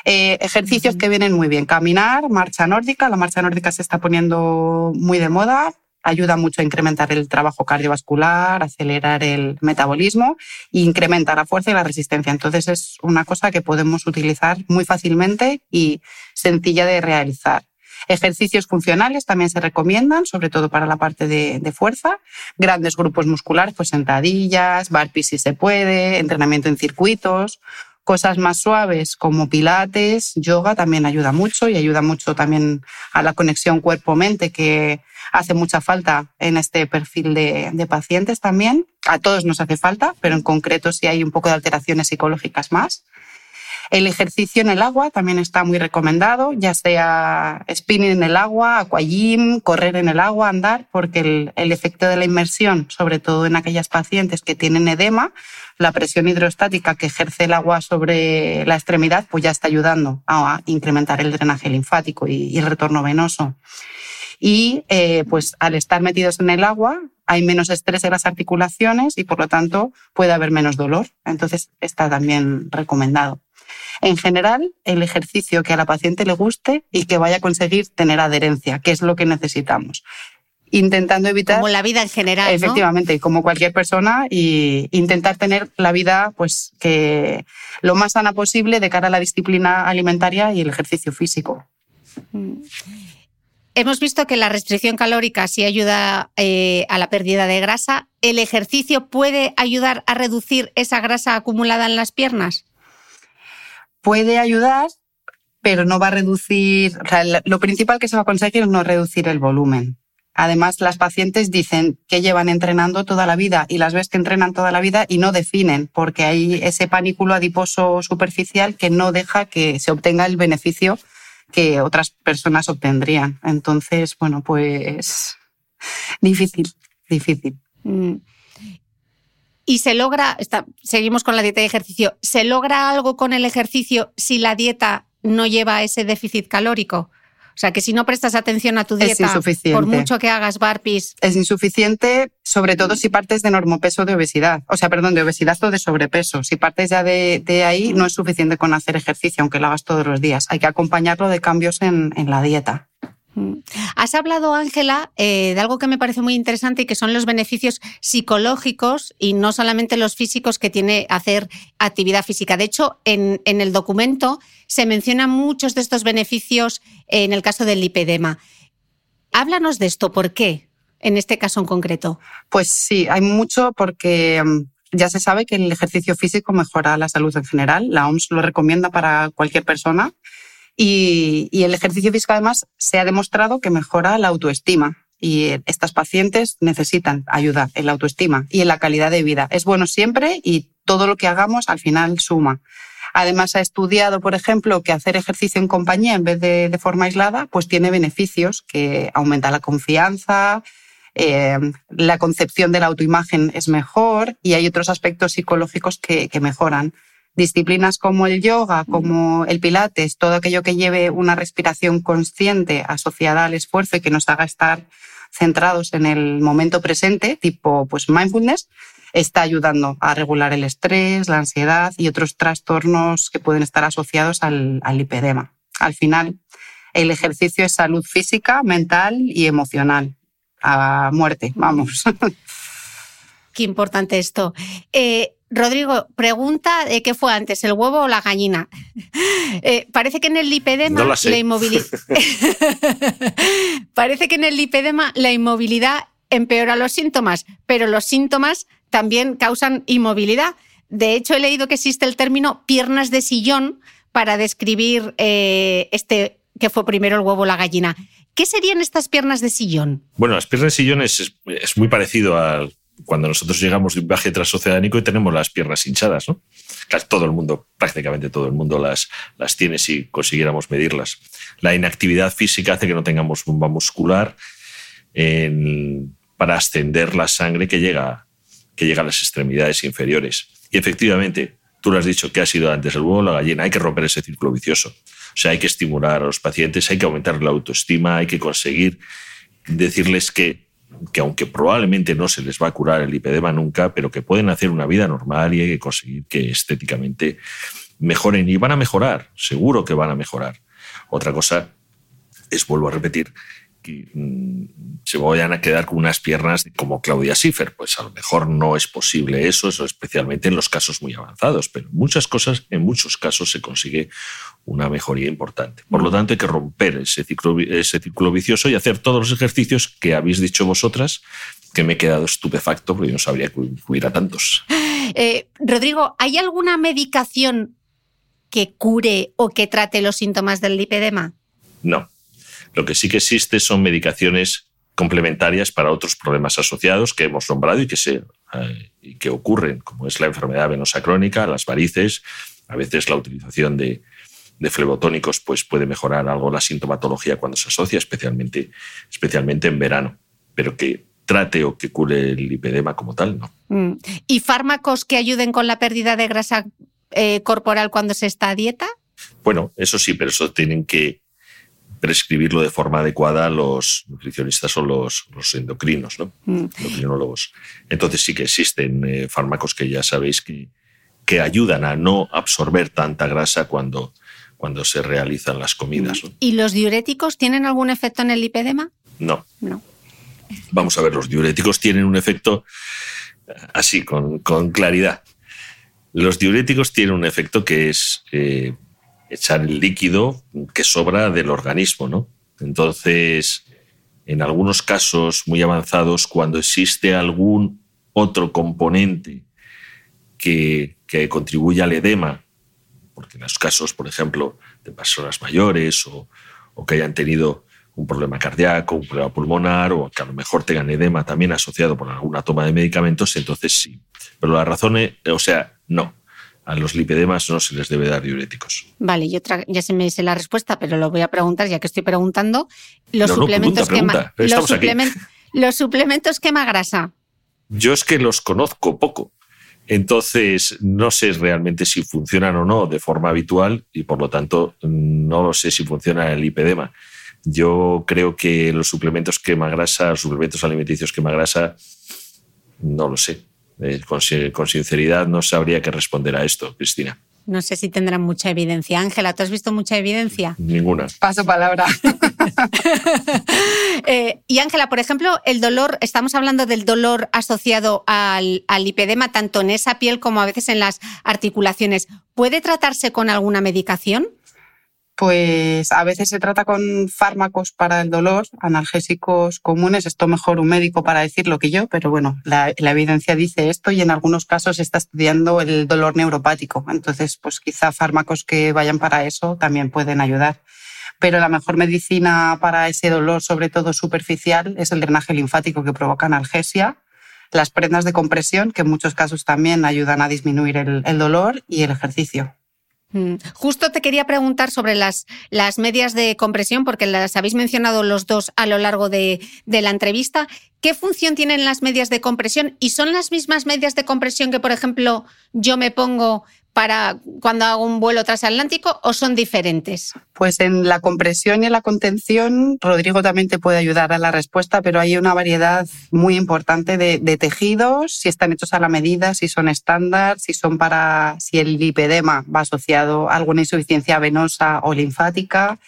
Eh, ejercicios que vienen muy bien. Caminar, marcha nórdica. La marcha nórdica se está poniendo muy de moda ayuda mucho a incrementar el trabajo cardiovascular, acelerar el metabolismo e incrementa la fuerza y la resistencia. Entonces es una cosa que podemos utilizar muy fácilmente y sencilla de realizar. Ejercicios funcionales también se recomiendan, sobre todo para la parte de, fuerza. Grandes grupos musculares, pues sentadillas, barpees si se puede, entrenamiento en circuitos. Cosas más suaves como pilates, yoga también ayuda mucho y ayuda mucho también a la conexión cuerpo-mente que hace mucha falta en este perfil de, pacientes también. A todos nos hace falta, pero en concreto si hay un poco de alteraciones psicológicas más. El ejercicio en el agua también está muy recomendado, ya sea spinning en el agua, aquagym, correr en el agua, andar, porque el, efecto de la inmersión, sobre todo en aquellas pacientes que tienen edema, la presión hidrostática que ejerce el agua sobre la extremidad, pues ya está ayudando a incrementar el drenaje linfático y, el retorno venoso. Y eh, pues al estar metidos en el agua hay menos estrés en las articulaciones y por lo tanto puede haber menos dolor. Entonces está también recomendado. En general, el ejercicio que a la paciente le guste y que vaya a conseguir tener adherencia, que es lo que necesitamos intentando evitar. Como la vida en general. Efectivamente, como cualquier persona, y intentar tener la vida, pues, que lo más sana posible de cara a la disciplina alimentaria y el ejercicio físico. Hemos visto que la restricción calórica sí ayuda eh, a la pérdida de grasa. ¿El ejercicio puede ayudar a reducir esa grasa acumulada en las piernas? Puede ayudar, pero no va a reducir, lo principal que se va a conseguir es no reducir el volumen. Además, las pacientes dicen que llevan entrenando toda la vida y las ves que entrenan toda la vida y no definen, porque hay ese panículo adiposo superficial que no deja que se obtenga el beneficio que otras personas obtendrían. Entonces, bueno, pues difícil, difícil. Mm. Y se logra, seguimos con la dieta y ejercicio, ¿se logra algo con el ejercicio si la dieta no lleva ese déficit calórico? O sea, que si no prestas atención a tu dieta, por mucho que hagas barpees. Es insuficiente, sobre todo si partes de normopeso de obesidad. O sea, perdón, de obesidad o de sobrepeso. Si partes ya de, ahí, no es suficiente con hacer ejercicio, aunque lo hagas todos los días. Hay que acompañarlo de cambios en, en la dieta. Mm. Has hablado, Ángela, eh, de algo que me parece muy interesante y que son los beneficios psicológicos y no solamente los físicos que tiene hacer actividad física. De hecho, en, el documento se mencionan muchos de estos beneficios en el caso del lipedema. Háblanos de esto, ¿por qué? En este caso en concreto. Pues sí, hay mucho porque mm, ya se sabe que el ejercicio físico mejora la salud en general. La OMS lo recomienda para cualquier persona y, el ejercicio físico además se ha demostrado que mejora la autoestima. Y estas pacientes necesitan ayuda en la autoestima y en la calidad de vida. Es bueno siempre y todo lo que hagamos al final suma. Además, ha estudiado, por ejemplo, que hacer ejercicio en compañía en vez de de forma aislada, pues tiene beneficios, que aumenta la confianza, eh, la concepción de la autoimagen es mejor y hay otros aspectos psicológicos que mejoran disciplinas como el yoga, como el pilates, todo aquello que lleve una respiración consciente asociada al esfuerzo y que nos haga estar centrados en el momento presente, tipo pues mindfulness, está ayudando a regular el estrés, la ansiedad y otros trastornos que pueden estar asociados al, al lipedema. Al final, el ejercicio es salud física, mental y emocional. A muerte, vamos. Qué importante esto. Eh, Rodrigo, pregunta de qué fue antes, el huevo o la gallina. Eh, parece que en el lipedema la inmovilidad. parece que en el lipedema la inmovilidad empeora los síntomas, pero los síntomas también causan inmovilidad. De hecho, he leído que existe el término piernas de sillón para describir eh, este que fue primero el huevo o la gallina. ¿Qué serían estas piernas de sillón? Bueno, las piernas de sillón es, es muy parecido al cuando nosotros llegamos de un viaje transoceánico y tenemos las piernas hinchadas, ¿no? Todo el mundo, prácticamente todo el mundo las, las tiene si consiguiéramos medirlas. La inactividad física hace que no tengamos bomba muscular para ascender la sangre que llega, que llega a las extremidades inferiores. Y efectivamente, tú lo has dicho que ha sido antes el huevo la gallina, hay que romper ese círculo vicioso. O sea, hay que estimular a los pacientes, hay que aumentar la autoestima, hay que conseguir decirles que que aunque probablemente no se les va a curar el lipedema nunca, pero que pueden hacer una vida normal y hay que conseguir que estéticamente mejoren y van a mejorar, seguro que van a mejorar. Otra cosa es, vuelvo a repetir, que mm, se vayan a quedar con unas piernas como Claudia Schiffer. Pues a lo mejor no es posible eso, eso especialmente en los casos muy avanzados, pero en muchas cosas, en muchos casos se consigue una mejoría importante. Por lo tanto, hay que romper ese ciclo, ese vicioso y hacer todos los ejercicios que habéis dicho vosotras, que me he quedado estupefacto porque no sabría que hubiera tantos. Eh, Rodrigo, ¿hay alguna medicación que cure o que trate los síntomas del lipedema? No, lo que sí que existe son medicaciones complementarias para otros problemas asociados que hemos nombrado y que, se, eh, y que ocurren, como es la enfermedad venosa crónica, las varices, a veces la utilización de, de flebotónicos pues puede mejorar algo la sintomatología cuando se asocia, especialmente, especialmente en verano, pero que trate o que cure el lipedema como tal, ¿no? Mm. ¿Y fármacos que ayuden con la pérdida de grasa eh, corporal cuando se está a dieta? Bueno, eso sí, pero eso tienen que prescribirlo de forma adecuada los nutricionistas o los, los endocrinos, ¿no? Mm. Endocrinólogos. Entonces sí que existen eh, fármacos que ya sabéis que, que ayudan a no absorber tanta grasa cuando, cuando se realizan las comidas. ¿Y los diuréticos tienen algún efecto en el lipedema? No. No. Vamos a ver, los diuréticos tienen un efecto así, con, con claridad. Los diuréticos tienen un efecto que es eh, echar el líquido que sobra del organismo, ¿no? Entonces, en algunos casos muy avanzados, cuando existe algún otro componente que, que contribuye al edema, porque en los casos, por ejemplo, de personas mayores o, o que hayan tenido un problema cardíaco, un problema pulmonar o que a lo mejor tengan edema también asociado por alguna toma de medicamentos, entonces sí. Pero la razón es, o sea, no. A los lipedemas no se les debe dar diuréticos. Vale, yo ya se me dice la respuesta, pero lo voy a preguntar ya que estoy preguntando. Los suplementos quema, los, los suplementos quema grasa. Yo es que los conozco poco. Entonces, no sé realmente si funcionan o no de forma habitual y por lo tanto no sé si funciona el lipedema. Yo creo que los suplementos quema grasa, los suplementos alimenticios quema grasa, no lo sé. Eh, con, con, sinceridad no sabría qué responder a esto, Cristina. No sé si tendrán mucha evidencia. Ángela, ¿tú has visto mucha evidencia? Ninguna. Paso palabra. Eh, y Ángela, por ejemplo, el dolor, estamos hablando del dolor asociado al, al lipedema, tanto en esa piel como a veces en las articulaciones. ¿Puede tratarse con alguna medicación? Pues a veces se trata con fármacos para el dolor, analgésicos comunes. Esto mejor un médico para decirlo que yo, pero bueno, la, evidencia dice esto y en algunos casos se está estudiando el dolor neuropático. Entonces, pues quizá fármacos que vayan para eso también pueden ayudar. Pero la mejor medicina para ese dolor, sobre todo superficial, es el drenaje linfático que provoca analgesia, las prendas de compresión, que en muchos casos también ayudan a disminuir el dolor, y el ejercicio. Mm. Justo te quería preguntar sobre las, las medias de compresión, porque las habéis mencionado los dos a lo largo de, de la entrevista. ¿Qué función tienen las medias de compresión? ¿Y son las mismas medias de compresión que, por ejemplo, yo me pongo para cuando hago un vuelo transatlántico o son diferentes? Pues en la compresión y en la contención, Rodrigo también te puede ayudar a la respuesta, pero hay una variedad muy importante de, tejidos, si están hechos a la medida, si son estándar, si son para, si el lipedema va asociado a alguna insuficiencia venosa o linfática.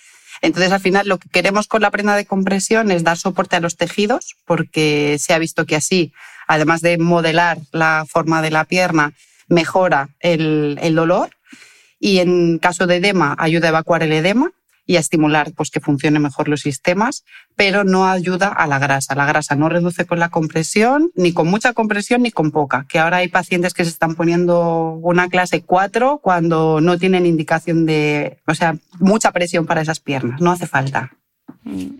Entonces, al final, lo que queremos con la prenda de compresión es dar soporte a los tejidos, porque se ha visto que así, además de modelar la forma de la pierna, mejora el, dolor y en caso de edema ayuda a evacuar el edema y a estimular pues, que funcionen mejor los sistemas, pero no ayuda a la grasa. La grasa no reduce con la compresión, ni con mucha compresión ni con poca, que ahora hay pacientes que se están poniendo una clase 4 cuando no tienen indicación de, o sea, mucha presión para esas piernas, no hace falta.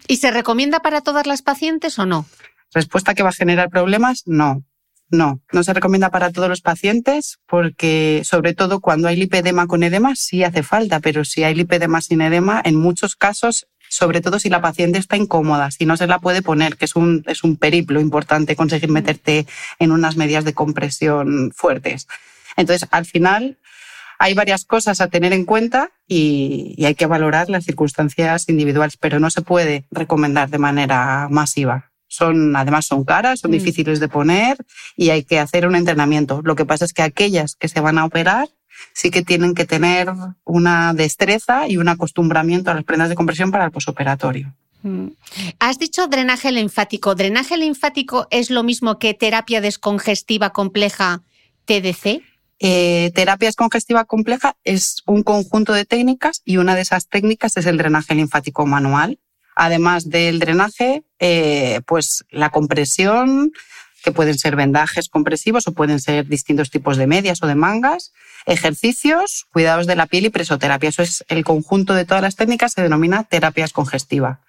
¿Y se recomienda para todas las pacientes o no? Respuesta que va a generar problemas, no. No, no se recomienda para todos los pacientes porque sobre todo cuando hay lipedema con edema sí hace falta, pero si hay lipedema sin edema, en muchos casos, sobre todo si la paciente está incómoda, si no se la puede poner, que es un, es un periplo importante conseguir meterte en unas medias de compresión fuertes. Entonces, al final, hay varias cosas a tener en cuenta y, y, hay que valorar las circunstancias individuales, pero no se puede recomendar de manera masiva. Son, además son caras, son mm. difíciles de poner y hay que hacer un entrenamiento. Lo que pasa es que aquellas que se van a operar sí que tienen que tener una destreza y un acostumbramiento a las prendas de compresión para el posoperatorio. Mm. Has dicho drenaje linfático. ¿Drenaje linfático es lo mismo que terapia descongestiva compleja TDC? Eh, terapia descongestiva compleja es un conjunto de técnicas y una de esas técnicas es el drenaje linfático manual, además del drenaje, eh, pues la compresión, que pueden ser vendajes compresivos o pueden ser distintos tipos de medias o de mangas, ejercicios, cuidados de la piel y presoterapia. Eso es el conjunto de todas las técnicas, se denomina terapia congestiva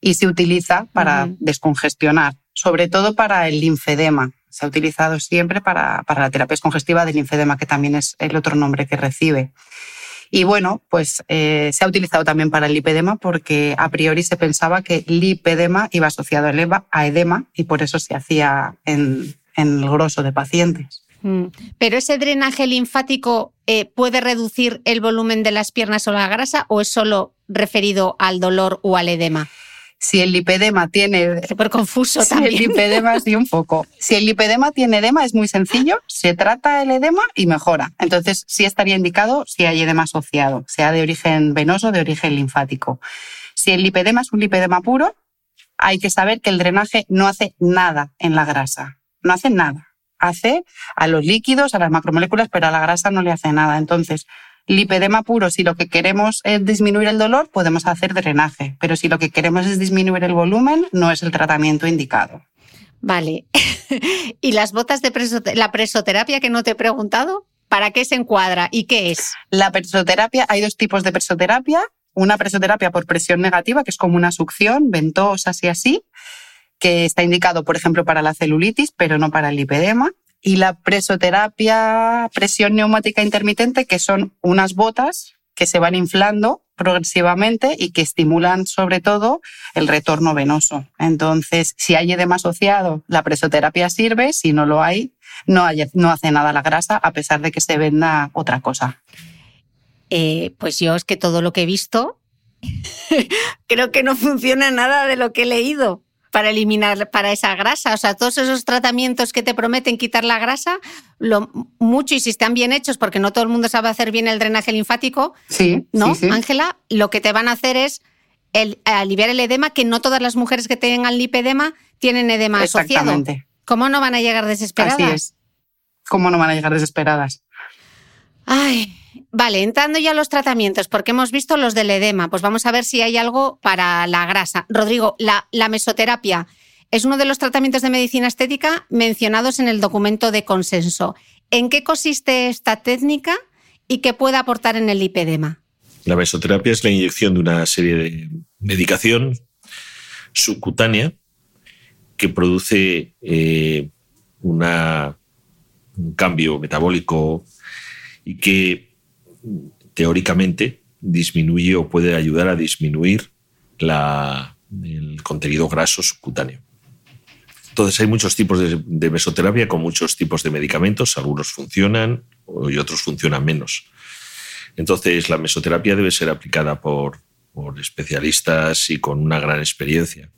y se utiliza para descongestionar, sobre todo para el linfedema. Se ha utilizado siempre para, para la terapia congestiva del linfedema, que también es el otro nombre que recibe. Y bueno, pues eh, se ha utilizado también para el lipedema porque a priori se pensaba que lipedema iba asociado a edema y por eso se hacía en, el grosso de pacientes. Mm. Pero ese drenaje linfático eh, puede reducir el volumen de las piernas o la grasa o es solo referido al dolor o al edema? Si el lipedema tiene... Súper confuso si El lipedema sí un poco. Si el lipedema tiene edema es muy sencillo, se trata el edema y mejora. Entonces sí estaría indicado si hay edema asociado, sea de origen venoso o de origen linfático. Si el lipedema es un lipedema puro, hay que saber que el drenaje no hace nada en la grasa. No hace nada. Hace a los líquidos, a las macromoléculas, pero a la grasa no le hace nada. Entonces, Lipedema puro, si lo que queremos es disminuir el dolor, podemos hacer drenaje, pero si lo que queremos es disminuir el volumen, no es el tratamiento indicado. Vale. ¿Y las botas de la presoterapia que no te he preguntado? ¿Para qué se encuadra y qué es? La presoterapia, hay dos tipos de presoterapia. Una presoterapia por presión negativa, que es como una succión, ventosas y así, que está indicado, por ejemplo, para la celulitis, pero no para el lipedema y la presoterapia, presión neumática intermitente, que son unas botas que se van inflando progresivamente y que estimulan sobre todo el retorno venoso. Entonces, si hay edema asociado, la presoterapia sirve, si no lo hay, no, hace nada la grasa a pesar de que se venda otra cosa. Eh, pues yo es que todo lo que he visto creo que no funciona nada de lo que he leído para eliminar para esa grasa. O sea, todos esos tratamientos que te prometen quitar la grasa, lo, mucho y si están bien hechos, porque no todo el mundo sabe hacer bien el drenaje linfático, sí, ¿no? Ángela, lo que te van a hacer es el, aliviar el edema, que no todas las mujeres que tengan lipedema tienen edema asociado. ¿Cómo no van a llegar desesperadas? Así es. ¿Cómo no van a llegar desesperadas? Ay, Vale, entrando ya a los tratamientos, porque hemos visto los del edema, pues vamos a ver si hay algo para la grasa. Rodrigo, la, mesoterapia es uno de los tratamientos de medicina estética mencionados en el documento de consenso. ¿En qué consiste esta técnica y qué puede aportar en el lipedema? La mesoterapia es la inyección de una serie de medicación subcutánea que produce eh, un cambio metabólico y que teóricamente disminuye o puede ayudar a disminuir el contenido graso subcutáneo. Entonces hay muchos tipos de, mesoterapia con muchos tipos de medicamentos, algunos funcionan y otros funcionan menos. Entonces la mesoterapia debe ser aplicada por, especialistas y con una gran experiencia,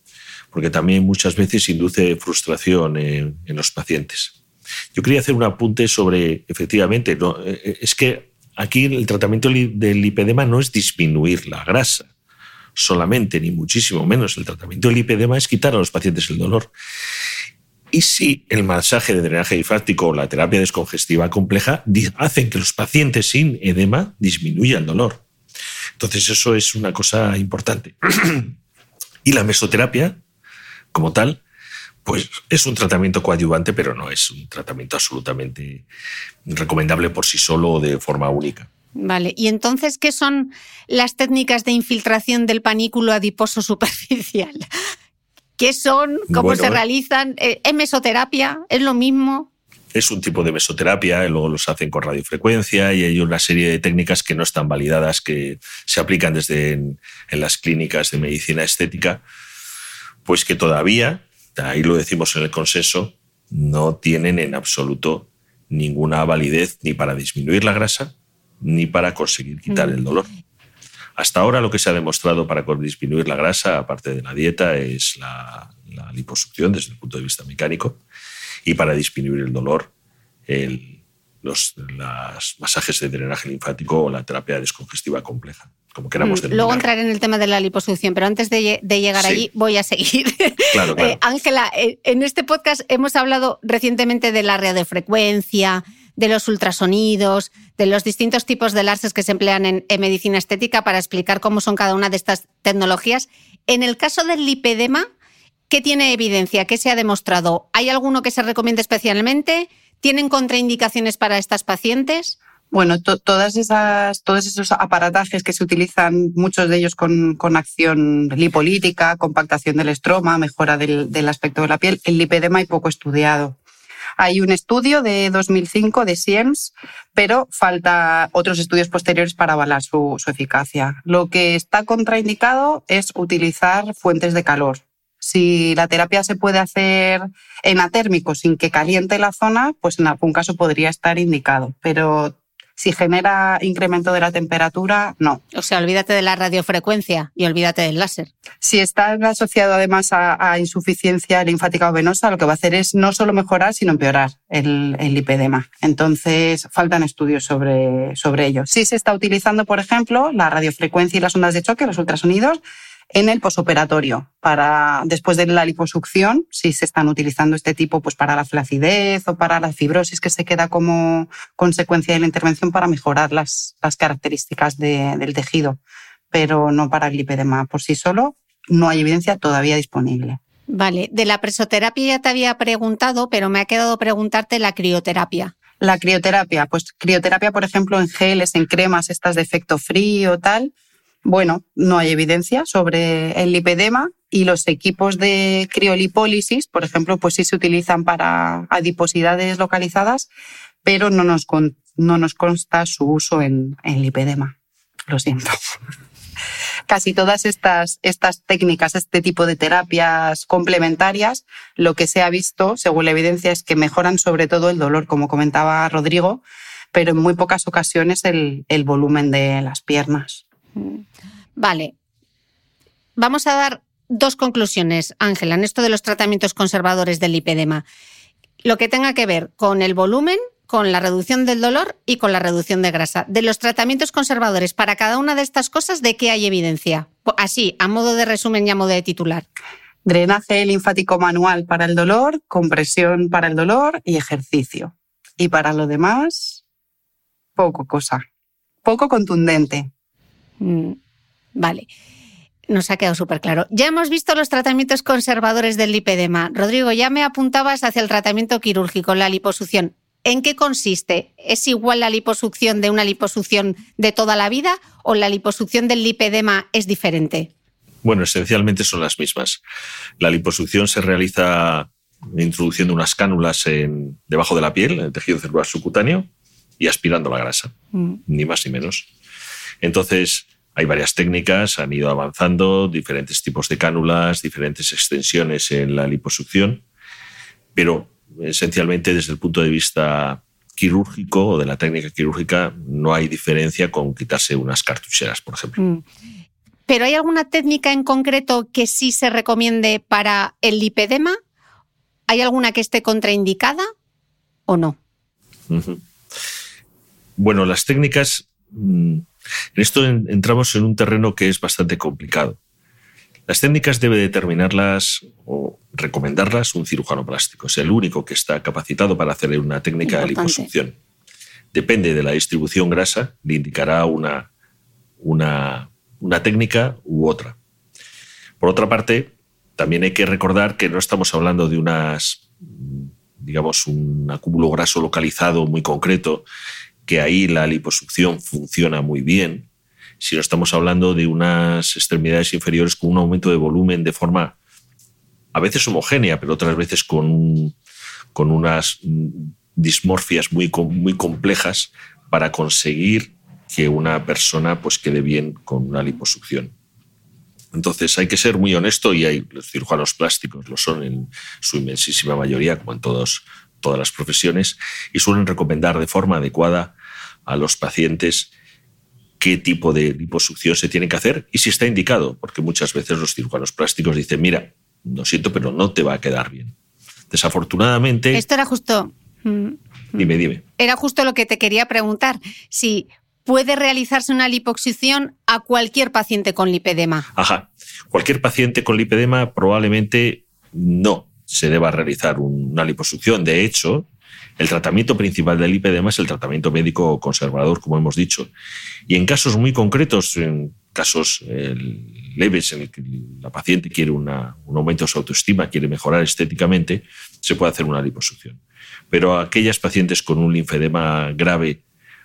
porque también muchas veces induce frustración en, los pacientes. Yo quería hacer un apunte sobre, efectivamente, no, eh, es que Aquí el tratamiento del lipedema no es disminuir la grasa solamente, ni muchísimo menos. El tratamiento del lipedema es quitar a los pacientes el dolor. Y si el masaje de drenaje linfático o la terapia descongestiva compleja hacen que los pacientes sin edema disminuya el dolor. Entonces eso es una cosa importante. y la mesoterapia, como tal, pues es un tratamiento coadyuvante, pero no es un tratamiento absolutamente recomendable por sí solo o de forma única. Vale, y entonces, ¿qué son las técnicas de infiltración del panículo adiposo superficial? ¿Qué son? ¿Cómo se realizan? ¿Es mesoterapia? ¿Es lo mismo? Es un tipo de mesoterapia, luego los hacen con radiofrecuencia y hay una serie de técnicas que no están validadas, que se aplican desde en las clínicas de medicina estética, pues que todavía ahí lo decimos en el consenso, no tienen en absoluto ninguna validez ni para disminuir la grasa ni para conseguir quitar el dolor. Hasta ahora lo que se ha demostrado para disminuir la grasa, aparte de la dieta, es la, liposucción desde el punto de vista mecánico y para disminuir el dolor, los masajes de drenaje linfático o la terapia descongestiva compleja. Mm, luego entrar en el tema de la liposucción, pero antes de, llegar allí voy a seguir. Eh, Ángela, eh, en este podcast hemos hablado recientemente de la radiofrecuencia, de los ultrasonidos, de los distintos tipos de láseres que se emplean en, medicina estética para explicar cómo son cada una de estas tecnologías. En el caso del lipedema, ¿qué tiene evidencia? ¿Qué se ha demostrado? ¿Hay alguno que se recomiende especialmente? ¿Tienen contraindicaciones para estas pacientes? Bueno, todas esas, todos esos aparatajes que se utilizan, muchos de ellos con, con acción lipolítica, compactación del estroma, mejora del, del, aspecto de la piel, el lipedema hay poco estudiado. Hay un estudio de 2005 de SIEMS, pero falta otros estudios posteriores para avalar su, su eficacia. Lo que está contraindicado es utilizar fuentes de calor. Si la terapia se puede hacer en atérmico sin que caliente la zona, pues en algún caso podría estar indicado. Pero si genera incremento de la temperatura, no. O sea, olvídate de la radiofrecuencia y olvídate del láser. Si está asociado además a, insuficiencia linfática o venosa, lo que va a hacer es no solo mejorar, sino empeorar el, lipedema. Entonces, faltan estudios sobre, sobre ello. Si se está utilizando, por ejemplo, la radiofrecuencia y las ondas de choque, los ultrasonidos, en el posoperatorio. Para, después de la liposucción, si se están utilizando este tipo pues, para la flacidez o para la fibrosis que se queda como consecuencia de la intervención para mejorar las, las características del tejido, pero no para el lipedema por sí solo. No hay evidencia todavía disponible. Vale, de la presoterapia ya te había preguntado, pero me ha quedado preguntarte la crioterapia. La crioterapia, pues crioterapia, por ejemplo, en geles, en cremas, estas de efecto frío, tal. Bueno, no hay evidencia sobre el lipedema y los equipos de criolipólisis, por ejemplo, pues sí se utilizan para adiposidades localizadas, pero no nos, no nos consta su uso en, en lipedema. Lo siento casi todas estas, técnicas, este tipo de terapias complementarias, lo que se ha visto, según la evidencia, es que mejoran sobre todo el dolor, como comentaba Rodrigo, pero en muy pocas ocasiones el volumen de las piernas. Mm. Vale. Vamos a dar dos conclusiones, Ángela, en esto de los tratamientos conservadores del lipedema. Lo que tenga que ver con el volumen con la reducción del dolor y con la reducción de grasa. De los tratamientos conservadores, para cada una de estas cosas, ¿de qué hay evidencia? Así, a modo de resumen y a modo de titular. Drenaje linfático manual para el dolor, compresión para el dolor y ejercicio. Y para lo demás, poco cosa. Poco contundente. Mm, vale. Nos ha quedado súper claro. Ya hemos visto los tratamientos conservadores del lipedema. Rodrigo, ya me apuntabas hacia el tratamiento quirúrgico, la liposucción. ¿En qué consiste? ¿Es igual la liposucción de una liposucción de toda la vida o la liposucción del lipedema es diferente? Bueno, esencialmente son las mismas. La liposucción se realiza introduciendo unas cánulas en, debajo de la piel, en el tejido celular subcutáneo, y aspirando la grasa, mm. ni más ni menos. Entonces, hay varias técnicas, han ido avanzando, diferentes tipos de cánulas, diferentes extensiones en la liposucción, pero esencialmente desde el punto de vista quirúrgico o de la técnica quirúrgica no hay diferencia con quitarse unas cartucheras, por ejemplo. Mm. ¿Pero hay alguna técnica en concreto que sí se recomiende para el lipedema? ¿Hay alguna que esté contraindicada o no? Bueno, las técnicas, mm, en esto entramos en un terreno que es bastante complicado. Las técnicas debe determinarlas o recomendarlas un cirujano plástico. Es el único que está capacitado para hacer una técnica de liposucción. Depende de la distribución grasa, le indicará una, una, una técnica u otra. Por otra parte, también hay que recordar que no estamos hablando de unas, digamos, un acúmulo graso localizado muy concreto, que ahí la liposucción funciona muy bien, si no estamos hablando de unas extremidades inferiores con un aumento de volumen de forma a veces homogénea, pero otras veces con, con unas dismorfias muy, muy complejas para conseguir que una persona pues, quede bien con una liposucción. Entonces hay que ser muy honesto y hay los cirujanos plásticos lo son en su inmensísima mayoría, como en todos, todas las profesiones, y suelen recomendar de forma adecuada a los pacientes qué tipo de liposucción se tiene que hacer y si está indicado, porque muchas veces los cirujanos plásticos dicen, mira, lo siento, pero no te va a quedar bien. Desafortunadamente... Esto era justo... Mm, dime, dime. Era justo lo que te quería preguntar. Si puede realizarse una liposucción a cualquier paciente con lipedema. Ajá. Cualquier paciente con lipedema probablemente no se deba realizar una liposucción. De hecho, el tratamiento principal del lipedema es el tratamiento médico conservador, como hemos dicho. Y en casos muy concretos, en casos eh, leves en el que la paciente quiere un aumento de su autoestima, quiere mejorar estéticamente, se puede hacer una liposucción. Pero a aquellas pacientes con un linfedema grave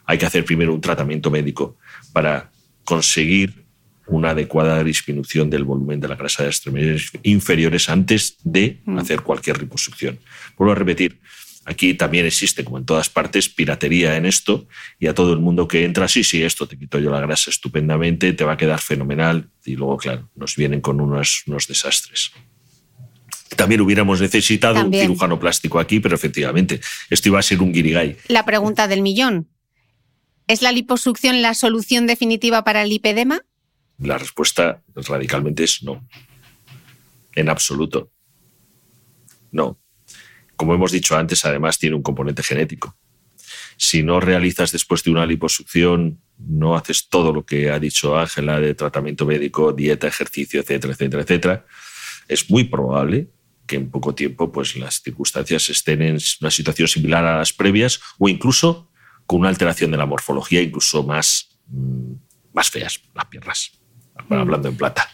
hay que hacer primero un tratamiento médico para conseguir una adecuada disminución del volumen de la grasa de extremidades inferiores antes de mm. hacer cualquier liposucción. Vuelvo a repetir, Aquí también existe, como en todas partes, piratería en esto y a todo el mundo que entra, sí, sí, esto te quito yo la grasa estupendamente, te va a quedar fenomenal y luego, claro, nos vienen con unos, unos desastres. También hubiéramos necesitado un cirujano plástico aquí, pero efectivamente, esto iba a ser un guirigay. La pregunta del millón. ¿Es la liposucción la solución definitiva para el lipedema? La respuesta radicalmente es no. En absoluto. No como hemos dicho antes, además tiene un componente genético. Si no realizas después de una liposucción no haces todo lo que ha dicho Ángela de tratamiento médico, dieta, ejercicio, etcétera, etcétera, etcétera, es muy probable que en poco tiempo pues, las circunstancias estén en una situación similar a las previas o incluso con una alteración de la morfología, incluso más, mm, más feas las piernas. Hablando en plata.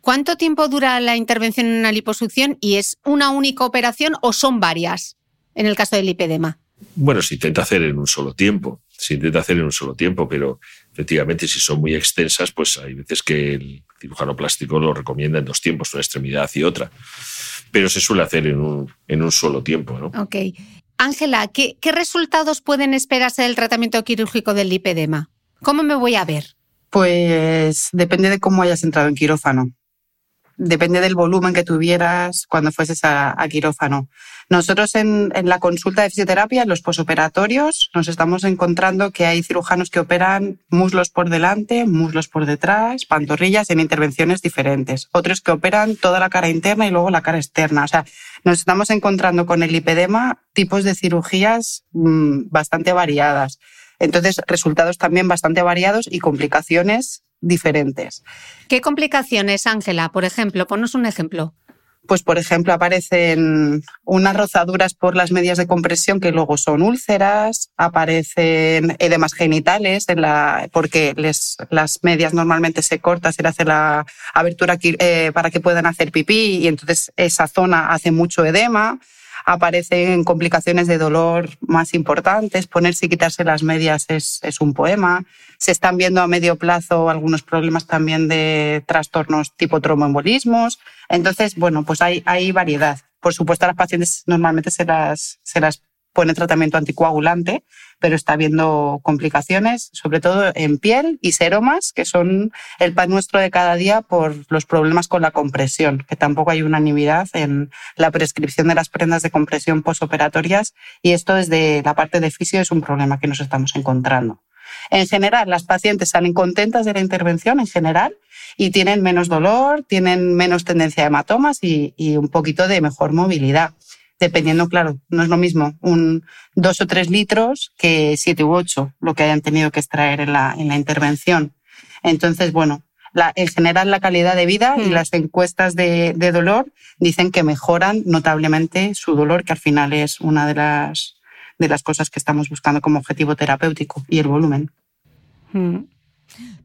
¿Cuánto tiempo dura la intervención en una liposucción y es una única operación o son varias en el caso del lipedema? Bueno, se intenta hacer en un solo tiempo, se intenta hacer en un solo tiempo, pero efectivamente si son muy extensas, pues hay veces que el cirujano plástico lo recomienda en dos tiempos, una extremidad y otra, pero se suele hacer en un, en un solo tiempo. ¿no? Ok. Ángela, ¿qué, ¿qué resultados pueden esperarse del tratamiento quirúrgico del lipedema? ¿Cómo me voy a ver? Pues depende de cómo hayas entrado en quirófano depende del volumen que tuvieras cuando fueses a, quirófano. Nosotros en, la consulta de fisioterapia, en los posoperatorios, nos estamos encontrando que hay cirujanos que operan muslos por delante, muslos por detrás, pantorrillas en intervenciones diferentes. Otros que operan toda la cara interna y luego la cara externa. O sea, nos estamos encontrando con el lipedema tipos de cirugías mm, bastante variadas. Entonces, resultados también bastante variados y complicaciones diferentes. ¿Qué complicaciones, Ángela? Por ejemplo, ponos un ejemplo. Pues, por ejemplo, aparecen unas rozaduras por las medias de compresión que luego son úlceras, aparecen edemas genitales en la, porque les, las medias normalmente se cortan se hace la abertura eh, para que puedan hacer pipí y entonces esa zona hace mucho edema aparecen complicaciones de dolor más importantes. Ponerse y quitarse las medias es, un poema. Se están viendo a medio plazo algunos problemas también de trastornos tipo tromboembolismos. Entonces, bueno, pues hay, hay variedad. Por supuesto, a las pacientes normalmente se las, se las pone tratamiento anticoagulante, pero está habiendo complicaciones, sobre todo en piel y seromas, que son el pan nuestro de cada día por los problemas con la compresión, que tampoco hay unanimidad en la prescripción de las prendas de compresión posoperatorias y esto desde la parte de fisio es un problema que nos estamos encontrando. En general, las pacientes salen contentas de la intervención en general y tienen menos dolor, tienen menos tendencia a hematomas y, y un poquito de mejor movilidad dependiendo, claro, no es lo mismo un dos o tres litros que siete u ocho, lo que hayan tenido que extraer en la, en la intervención. Entonces, bueno, la, en general la calidad de vida y hmm. las encuestas de, de, dolor dicen que mejoran notablemente su dolor, que al final es una de las, de las cosas que estamos buscando como objetivo terapéutico y el volumen. Hmm.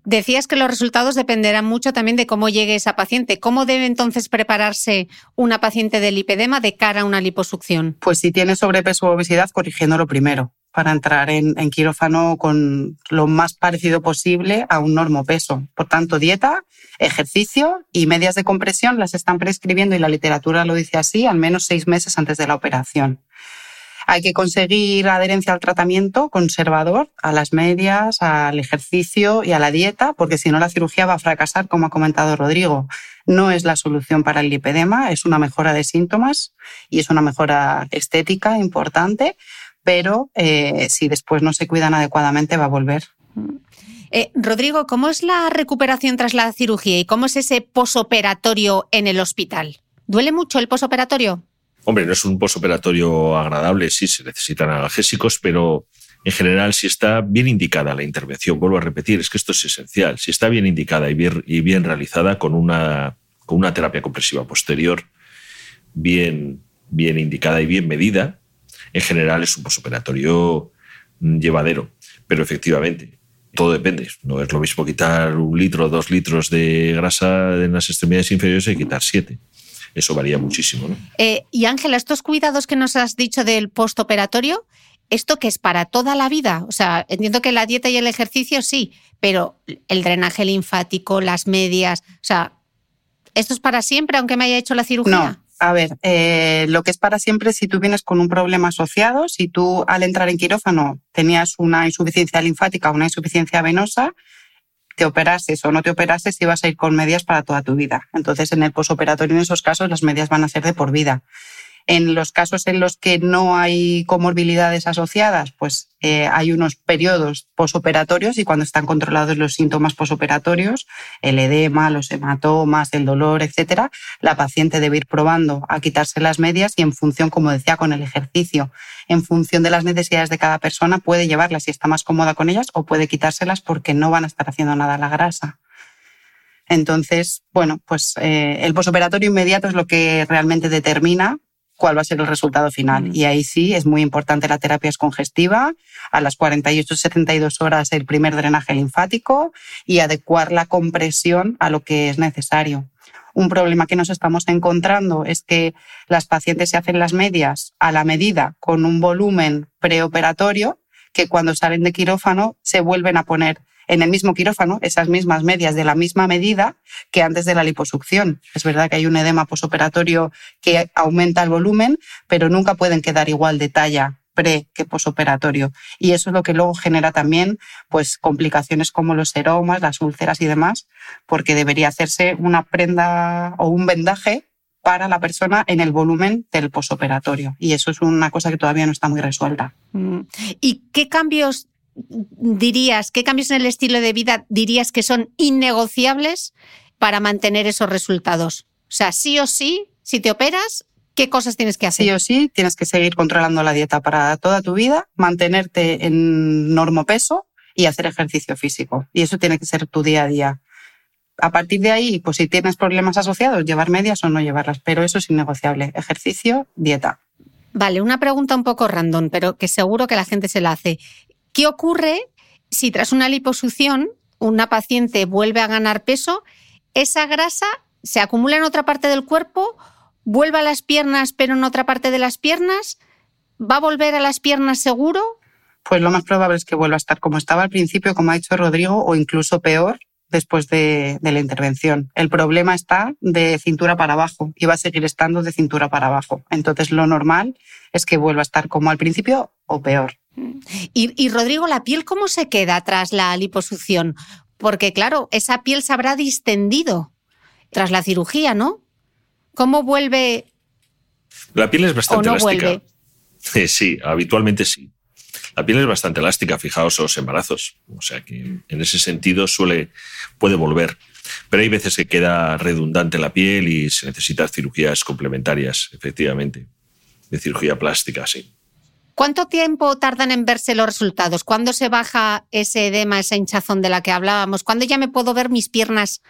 Decías que los resultados dependerán mucho también de cómo llegue esa paciente. ¿Cómo debe entonces prepararse una paciente de lipedema de cara a una liposucción? Pues si tiene sobrepeso o obesidad, corrigiéndolo primero para entrar en, quirófano con lo más parecido posible a un normopeso. Por tanto, dieta, ejercicio y medias de compresión las están prescribiendo y la literatura lo dice así al menos seis meses antes de la operación. Hay que conseguir adherencia al tratamiento conservador, a las medias, al ejercicio y a la dieta, porque si no la cirugía va a fracasar, como ha comentado Rodrigo. No es la solución para el lipedema, es una mejora de síntomas y es una mejora estética importante, pero eh, si después no se cuidan adecuadamente va a volver. Eh, Rodrigo, ¿cómo es la recuperación tras la cirugía y cómo es ese posoperatorio en el hospital? ¿Duele mucho el posoperatorio? Hombre, no es un posoperatorio agradable, sí, se necesitan analgésicos, pero en general, si está bien indicada la intervención, vuelvo a repetir, es que esto es esencial, si está bien indicada y bien, y bien realizada con una, con una terapia compresiva posterior bien, bien indicada y bien medida, en general es un posoperatorio llevadero. Pero efectivamente, todo depende. No es lo mismo quitar un litro o dos litros de grasa en las extremidades inferiores y quitar siete eso varía muchísimo. ¿no? Eh, y Ángela, estos cuidados que nos has dicho del postoperatorio, ¿esto que es para toda la vida? O sea, entiendo que la dieta y el ejercicio sí, pero el drenaje linfático, las medias, o sea, ¿esto es para siempre aunque me haya hecho la cirugía? No. A ver, eh, lo que es para siempre si tú vienes con un problema asociado, si tú al entrar en quirófano tenías una insuficiencia linfática o una insuficiencia venosa, te operases o no te operases, ibas a ir con medias para toda tu vida. Entonces, en el posoperatorio, en esos casos, las medias van a ser de por vida. En los casos en los que no hay comorbilidades asociadas, pues eh, hay unos periodos posoperatorios y cuando están controlados los síntomas posoperatorios, el edema, los hematomas, el dolor, etcétera, la paciente debe ir probando a quitarse las medias y en función, como decía, con el ejercicio, en función de las necesidades de cada persona, puede llevarlas si está más cómoda con ellas o puede quitárselas porque no van a estar haciendo nada la grasa. Entonces, bueno, pues eh, el posoperatorio inmediato es lo que realmente determina cuál va a ser el resultado final. Y ahí sí es muy importante la terapia congestiva, a las 48-72 horas el primer drenaje linfático y adecuar la compresión a lo que es necesario. Un problema que nos estamos encontrando es que las pacientes se hacen las medias a la medida con un volumen preoperatorio que cuando salen de quirófano se vuelven a poner en el mismo quirófano esas mismas medias de la misma medida que antes de la liposucción. Es verdad que hay un edema posoperatorio que aumenta el volumen, pero nunca pueden quedar igual de talla pre que posoperatorio. Y eso es lo que luego genera también pues, complicaciones como los seromas, las úlceras y demás, porque debería hacerse una prenda o un vendaje para la persona en el volumen del posoperatorio. Y eso es una cosa que todavía no está muy resuelta. Mm. ¿Y qué cambios dirías, qué cambios en el estilo de vida dirías que son innegociables para mantener esos resultados? O sea, sí o sí, si te operas, ¿qué cosas tienes que hacer? Sí o sí, tienes que seguir controlando la dieta para toda tu vida, mantenerte en normopeso y hacer ejercicio físico. Y eso tiene que ser tu día a día. A partir de ahí, pues si tienes problemas asociados, llevar medias o no llevarlas, pero eso es innegociable. Ejercicio, dieta. Vale, una pregunta un poco random, pero que seguro que la gente se la hace. ¿Qué ocurre si tras una liposucción una paciente vuelve a ganar peso? Esa grasa se acumula en otra parte del cuerpo, vuelve a las piernas pero en otra parte de las piernas, ¿va a volver a las piernas seguro? Pues lo más probable es que vuelva a estar como estaba al principio, como ha dicho Rodrigo, o incluso peor después de, la intervención. El problema está de cintura para abajo y va a seguir estando de cintura para abajo. Entonces lo normal es que vuelva a estar como al principio o peor. Y, Rodrigo, ¿la piel cómo se queda tras la liposucción? Porque claro, esa piel se habrá distendido tras la cirugía, ¿no? ¿Cómo vuelve? La piel es bastante elástica. sí, habitualmente sí. La piel es bastante elástica, fijaos los embarazos. O sea que en ese sentido suele, puede volver. Pero hay veces que queda redundante la piel y se necesitan cirugías complementarias, efectivamente. De cirugía plástica, sí. ¿Cuánto tiempo tardan en verse los resultados? ¿Cuándo se baja ese edema, esa hinchazón de la que hablábamos? ¿Cuándo ya me puedo ver mis piernas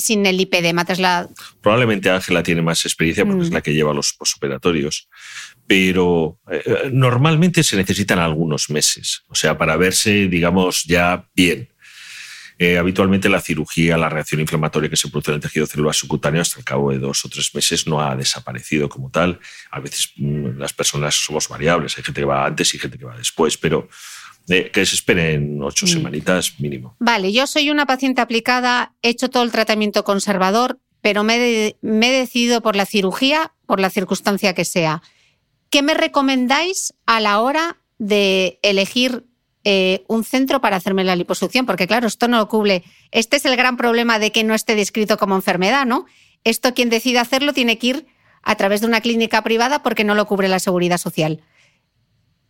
sin el lipedema la... Probablemente Ángela tiene más experiencia porque es mm. la que lleva los posoperatorios, pero eh, normalmente se necesitan algunos meses, o sea, para verse, digamos, ya bien. Eh, habitualmente la cirugía, la reacción inflamatoria que se produce en el tejido celular subcutáneo hasta el cabo de dos o tres meses no ha desaparecido como tal. A veces mm, las personas somos variables, hay gente que va antes y gente que va después, pero eh, que se esperen ocho mm. semanitas mínimo. Vale, yo soy una paciente aplicada, he hecho todo el tratamiento conservador, pero me, me he decidido por la cirugía, por la circunstancia que sea. ¿Qué me recomendáis a la hora de elegir eh, un centro para hacerme la liposucción, porque claro, esto no lo cubre. Este es el gran problema de que no esté descrito como enfermedad, ¿no? Esto quien decida hacerlo tiene que ir a través de una clínica privada porque no lo cubre la seguridad social.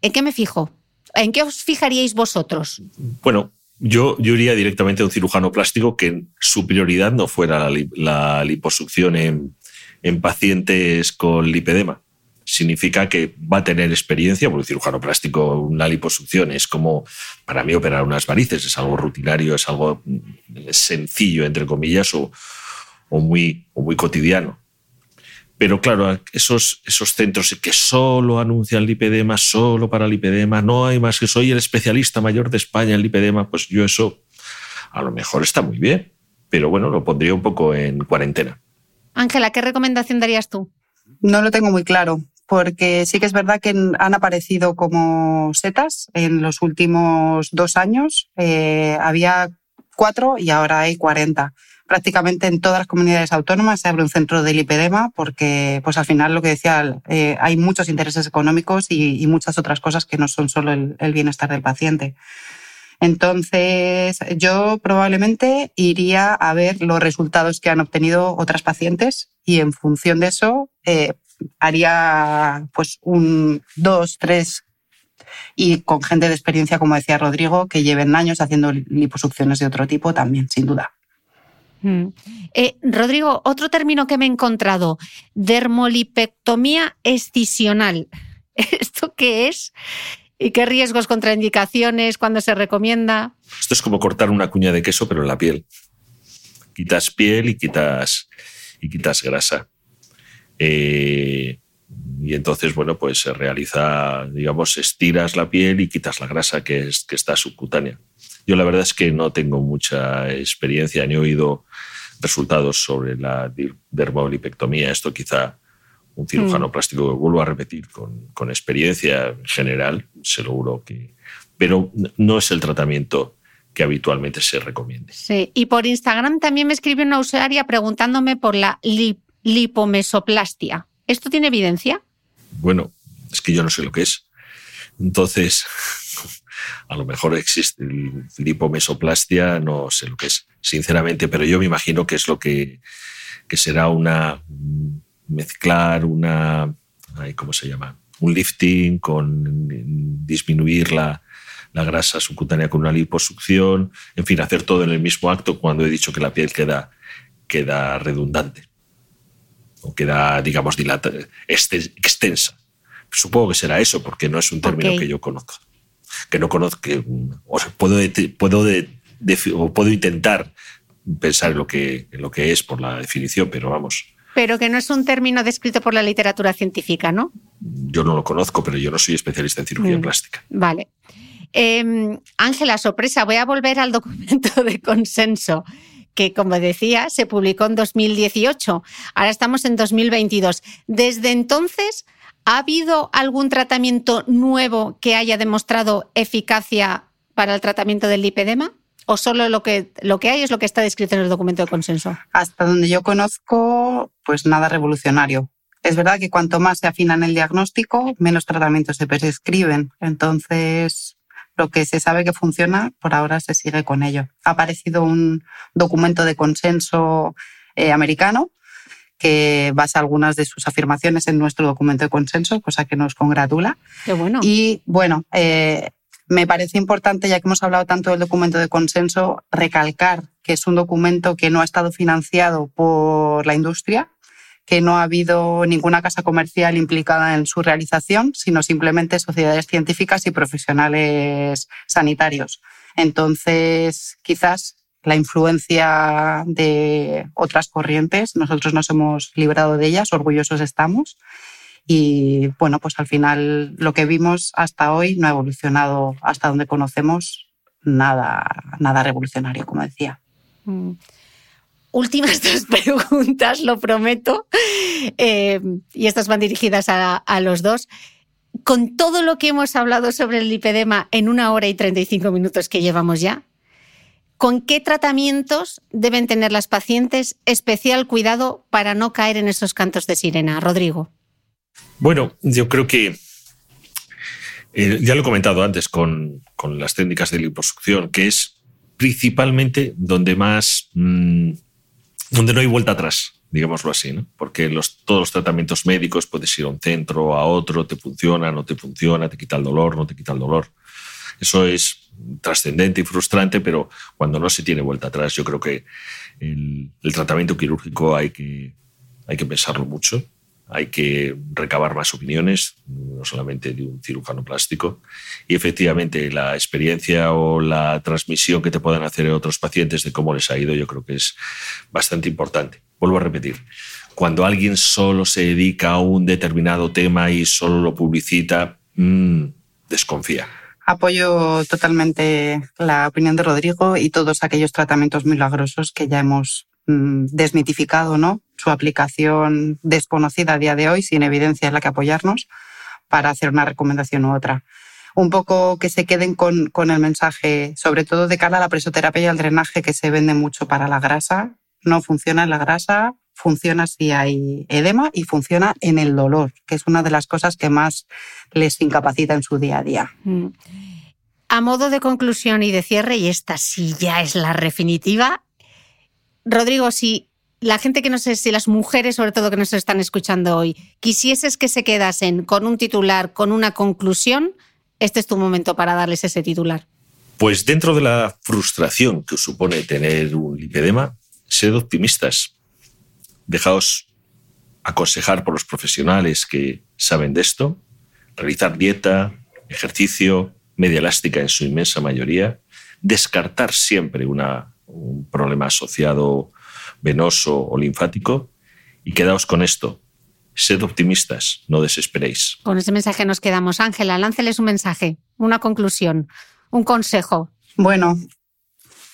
¿En qué me fijo? ¿En qué os fijaríais vosotros? Bueno, yo iría directamente a un cirujano plástico que su prioridad no fuera la, liposucción en pacientes con lipedema significa que va a tener experiencia, porque cirujano plástico, una liposucción es como, para mí, operar unas varices, es algo rutinario, es algo sencillo, entre comillas, o, muy, muy cotidiano. Pero claro, esos, esos centros que solo anuncian lipedema, solo para lipedema, no hay más que soy el especialista mayor de España en lipedema, pues yo eso a lo mejor está muy bien, pero bueno, lo pondría un poco en cuarentena. Ángela, ¿qué recomendación darías tú? No lo tengo muy claro porque sí que es verdad que han aparecido como setas en los últimos dos años. Eh, había cuatro y ahora hay cuarenta. Prácticamente en todas las comunidades autónomas se abre un centro del lipedema porque, pues al final, lo que decía, eh, hay muchos intereses económicos y, muchas otras cosas que no son solo el bienestar del paciente. Entonces, yo probablemente iría a ver los resultados que han obtenido otras pacientes y en función de eso, eh, haría pues un dos, tres y con gente de experiencia, como decía Rodrigo, que lleven años haciendo liposucciones de otro tipo también, sin duda. Mm. Eh, Rodrigo, otro término que me he encontrado, dermolipectomía escisional. ¿Esto qué es? ¿Y qué riesgos, contraindicaciones, cuándo se recomienda? Esto es como cortar una cuña de queso, pero en la piel. Quitas piel y quitas, y quitas grasa. Eh, y entonces, bueno, pues se realiza, digamos, estiras la piel y quitas la grasa que, es, que está subcutánea. Yo la verdad es que no tengo mucha experiencia ni he oído resultados sobre la dermolipectomía. Esto quizá un cirujano mm. plástico, vuelvo a repetir, con, con, experiencia general, seguro que... Pero no es el tratamiento que habitualmente se recomiende. Sí, y por Instagram también me escribió una usuaria preguntándome por la lipomesoplastia. ¿Esto tiene evidencia? Bueno, es que yo no sé lo que es. Entonces, a lo mejor existe lipomesoplastia, no sé lo que es, sinceramente, pero yo me imagino que es lo que, que será una mezclar una, ¿cómo se llama? Un lifting con disminuir la, la grasa subcutánea con una liposucción, en fin, hacer todo en el mismo acto cuando he dicho que la piel queda, queda redundante o queda, digamos, dilata, extensa. Supongo que será eso, porque no es un término que yo conozco. Que no conozco, o puedo, puedo, o puedo intentar pensar en lo, que, en lo que es por la definición, pero vamos, pero que no es un término descrito por la literatura científica, ¿no? Yo no lo conozco, pero yo no soy especialista en cirugía mm, plástica. Vale. Em, Ángela, sorpresa, voy a volver al documento de consenso que, como decía, se publicó en 2018. Ahora estamos en 2022. Desde entonces, ¿ha habido algún tratamiento nuevo que haya demostrado eficacia para el tratamiento del lipedema? ¿O solo lo que, lo que hay es lo que está descrito en el documento de consenso? Hasta donde yo conozco, pues nada revolucionario. Es verdad que cuanto más se afina en el diagnóstico, menos tratamientos se prescriben. Entonces, lo que se sabe que funciona, por ahora se sigue con ello. Ha aparecido un documento de consenso eh, americano que basa algunas de sus afirmaciones en nuestro documento de consenso, cosa que nos congratula. Qué bueno. Y bueno, eh, me parece importante, ya que hemos hablado tanto del documento de consenso, recalcar que es un documento que no ha estado financiado por la industria, que no ha habido ninguna casa comercial implicada en su realización, sino simplemente sociedades científicas y profesionales sanitarios. Entonces, quizás la influencia de otras corrientes, nosotros nos hemos librado de ellas, orgullosos estamos, y bueno, pues al final lo que vimos hasta hoy no ha evolucionado hasta donde conocemos nada, nada revolucionario, como decía. Mm. Últimas dos preguntas, lo prometo, eh, y estas van dirigidas a, a los dos con todo lo que hemos hablado sobre el lipedema en una hora y 35 minutos que llevamos ya, ¿con qué tratamientos deben tener las pacientes especial cuidado para no caer en esos cantos de sirena? Rodrigo. Bueno, yo creo que eh, ya lo he comentado antes con, las técnicas de liposucción, que es principalmente donde más, mm, donde no hay vuelta atrás, digámoslo así, ¿no? porque los, todos los tratamientos médicos puedes ir a un centro, a otro, te funciona, no te funciona, te quita el dolor, no te quita el dolor. Eso es trascendente y frustrante, pero cuando no se tiene vuelta atrás, yo creo que el, el tratamiento quirúrgico hay que, hay que pensarlo mucho hay que recabar más opiniones, no solamente de un cirujano plástico. Y efectivamente la experiencia o la transmisión que te puedan hacer otros pacientes de cómo les ha ido, yo creo que es bastante importante. Vuelvo a repetir, cuando alguien solo se dedica a un determinado tema y solo lo publicita, mmm, desconfía. Apoyo totalmente la opinión de Rodrigo y todos aquellos tratamientos milagrosos que ya hemos Mm, desmitificado ¿no? Su aplicación desconocida a día de hoy, sin evidencia en la que apoyarnos, para hacer una recomendación u otra. Un poco que se queden con, con el mensaje, sobre todo de cara a la presoterapia y al drenaje que se vende mucho para la grasa. No funciona en la grasa, funciona si hay edema y funciona en el dolor, que es una de las cosas que más les incapacita en su día a día. Mm. A modo de conclusión y de cierre, y esta sí ya es la definitiva, Rodrigo, si la gente que no sé si las mujeres sobre todo que nos están escuchando hoy, quisieses que se quedasen con un titular, con una conclusión, este es tu momento para darles ese titular. Pues dentro de la frustración que supone tener un lipedema, sed optimistas. Dejaos aconsejar por los profesionales que saben de esto, realizar dieta, ejercicio, media elástica en su inmensa mayoría, descartar siempre un problema asociado venoso o linfático y quedaos con esto. Sed optimistas, no desesperéis. Con ese mensaje nos quedamos. Ángela, lánceles un mensaje, una conclusión, un consejo. Bueno,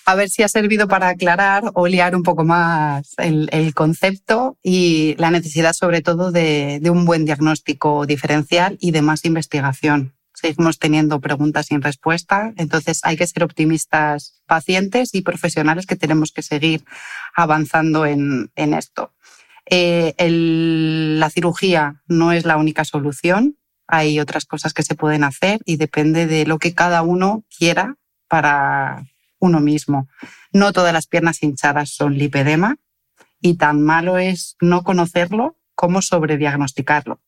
a ver si ha servido para aclarar o liar un poco más el, concepto y la necesidad sobre todo de, de, un buen diagnóstico diferencial y de más investigación. Seguimos teniendo preguntas sin respuesta, entonces hay que ser optimistas pacientes y profesionales que tenemos que seguir avanzando en, en esto. Eh, la cirugía no es la única solución, hay otras cosas que se pueden hacer y depende de lo que cada uno quiera para uno mismo. No todas las piernas hinchadas son lipedema y tan malo es no conocerlo como sobrediagnosticarlo.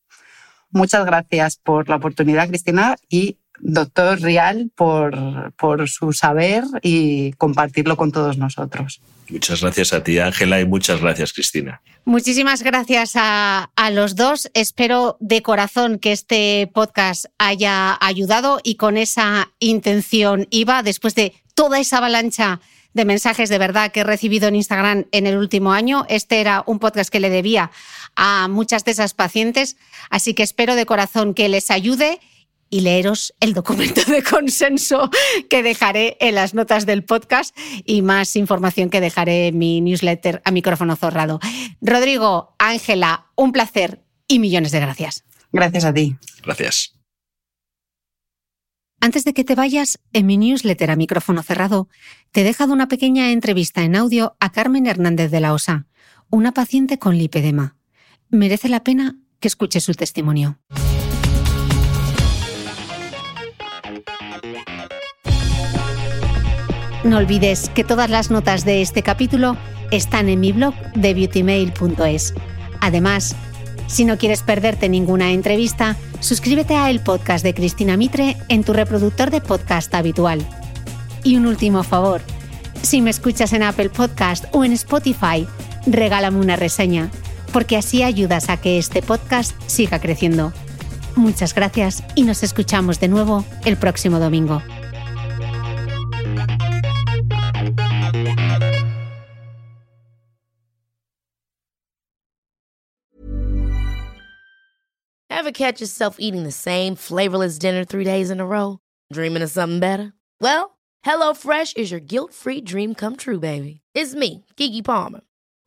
Muchas gracias por la oportunidad, Cristina, y doctor Rial por, por su saber y compartirlo con todos nosotros. Muchas gracias a ti, Ángela, y muchas gracias, Cristina. Muchísimas gracias a, a, los dos. Espero de corazón que este podcast haya ayudado y con esa intención iba, después de toda esa avalancha de mensajes de verdad que he recibido en Instagram en el último año. Este era un podcast que le debía a muchas de esas pacientes, así que espero de corazón que les ayude y leeros el documento de consenso que dejaré en las notas del podcast y más información que dejaré en mi newsletter a micrófono zorrado. Rodrigo, Ángela, un placer y millones de gracias. Gracias a ti. Gracias. Antes de que te vayas, en mi newsletter a micrófono cerrado, te he dejado una pequeña entrevista en audio a Carmen Hernández de la Osa, una paciente con lipedema. Merece la pena que escuches su testimonio. No olvides que todas las notas de este capítulo están en mi blog de beautymail.es. Además, si no quieres perderte ninguna entrevista, suscríbete a el podcast de Cristina Mitre en tu reproductor de podcast habitual. Y un último favor, si me escuchas en Apple Podcast o en Spotify, regálame una reseña, porque así ayudas a que este podcast siga creciendo. Muchas gracias y nos escuchamos de nuevo el próximo domingo. Ever catch yourself eating the same flavorless dinner three days in a row? Dreaming of something better? Well, HelloFresh is your guilt-free dream come true, baby. It's me, Kiki Palmer.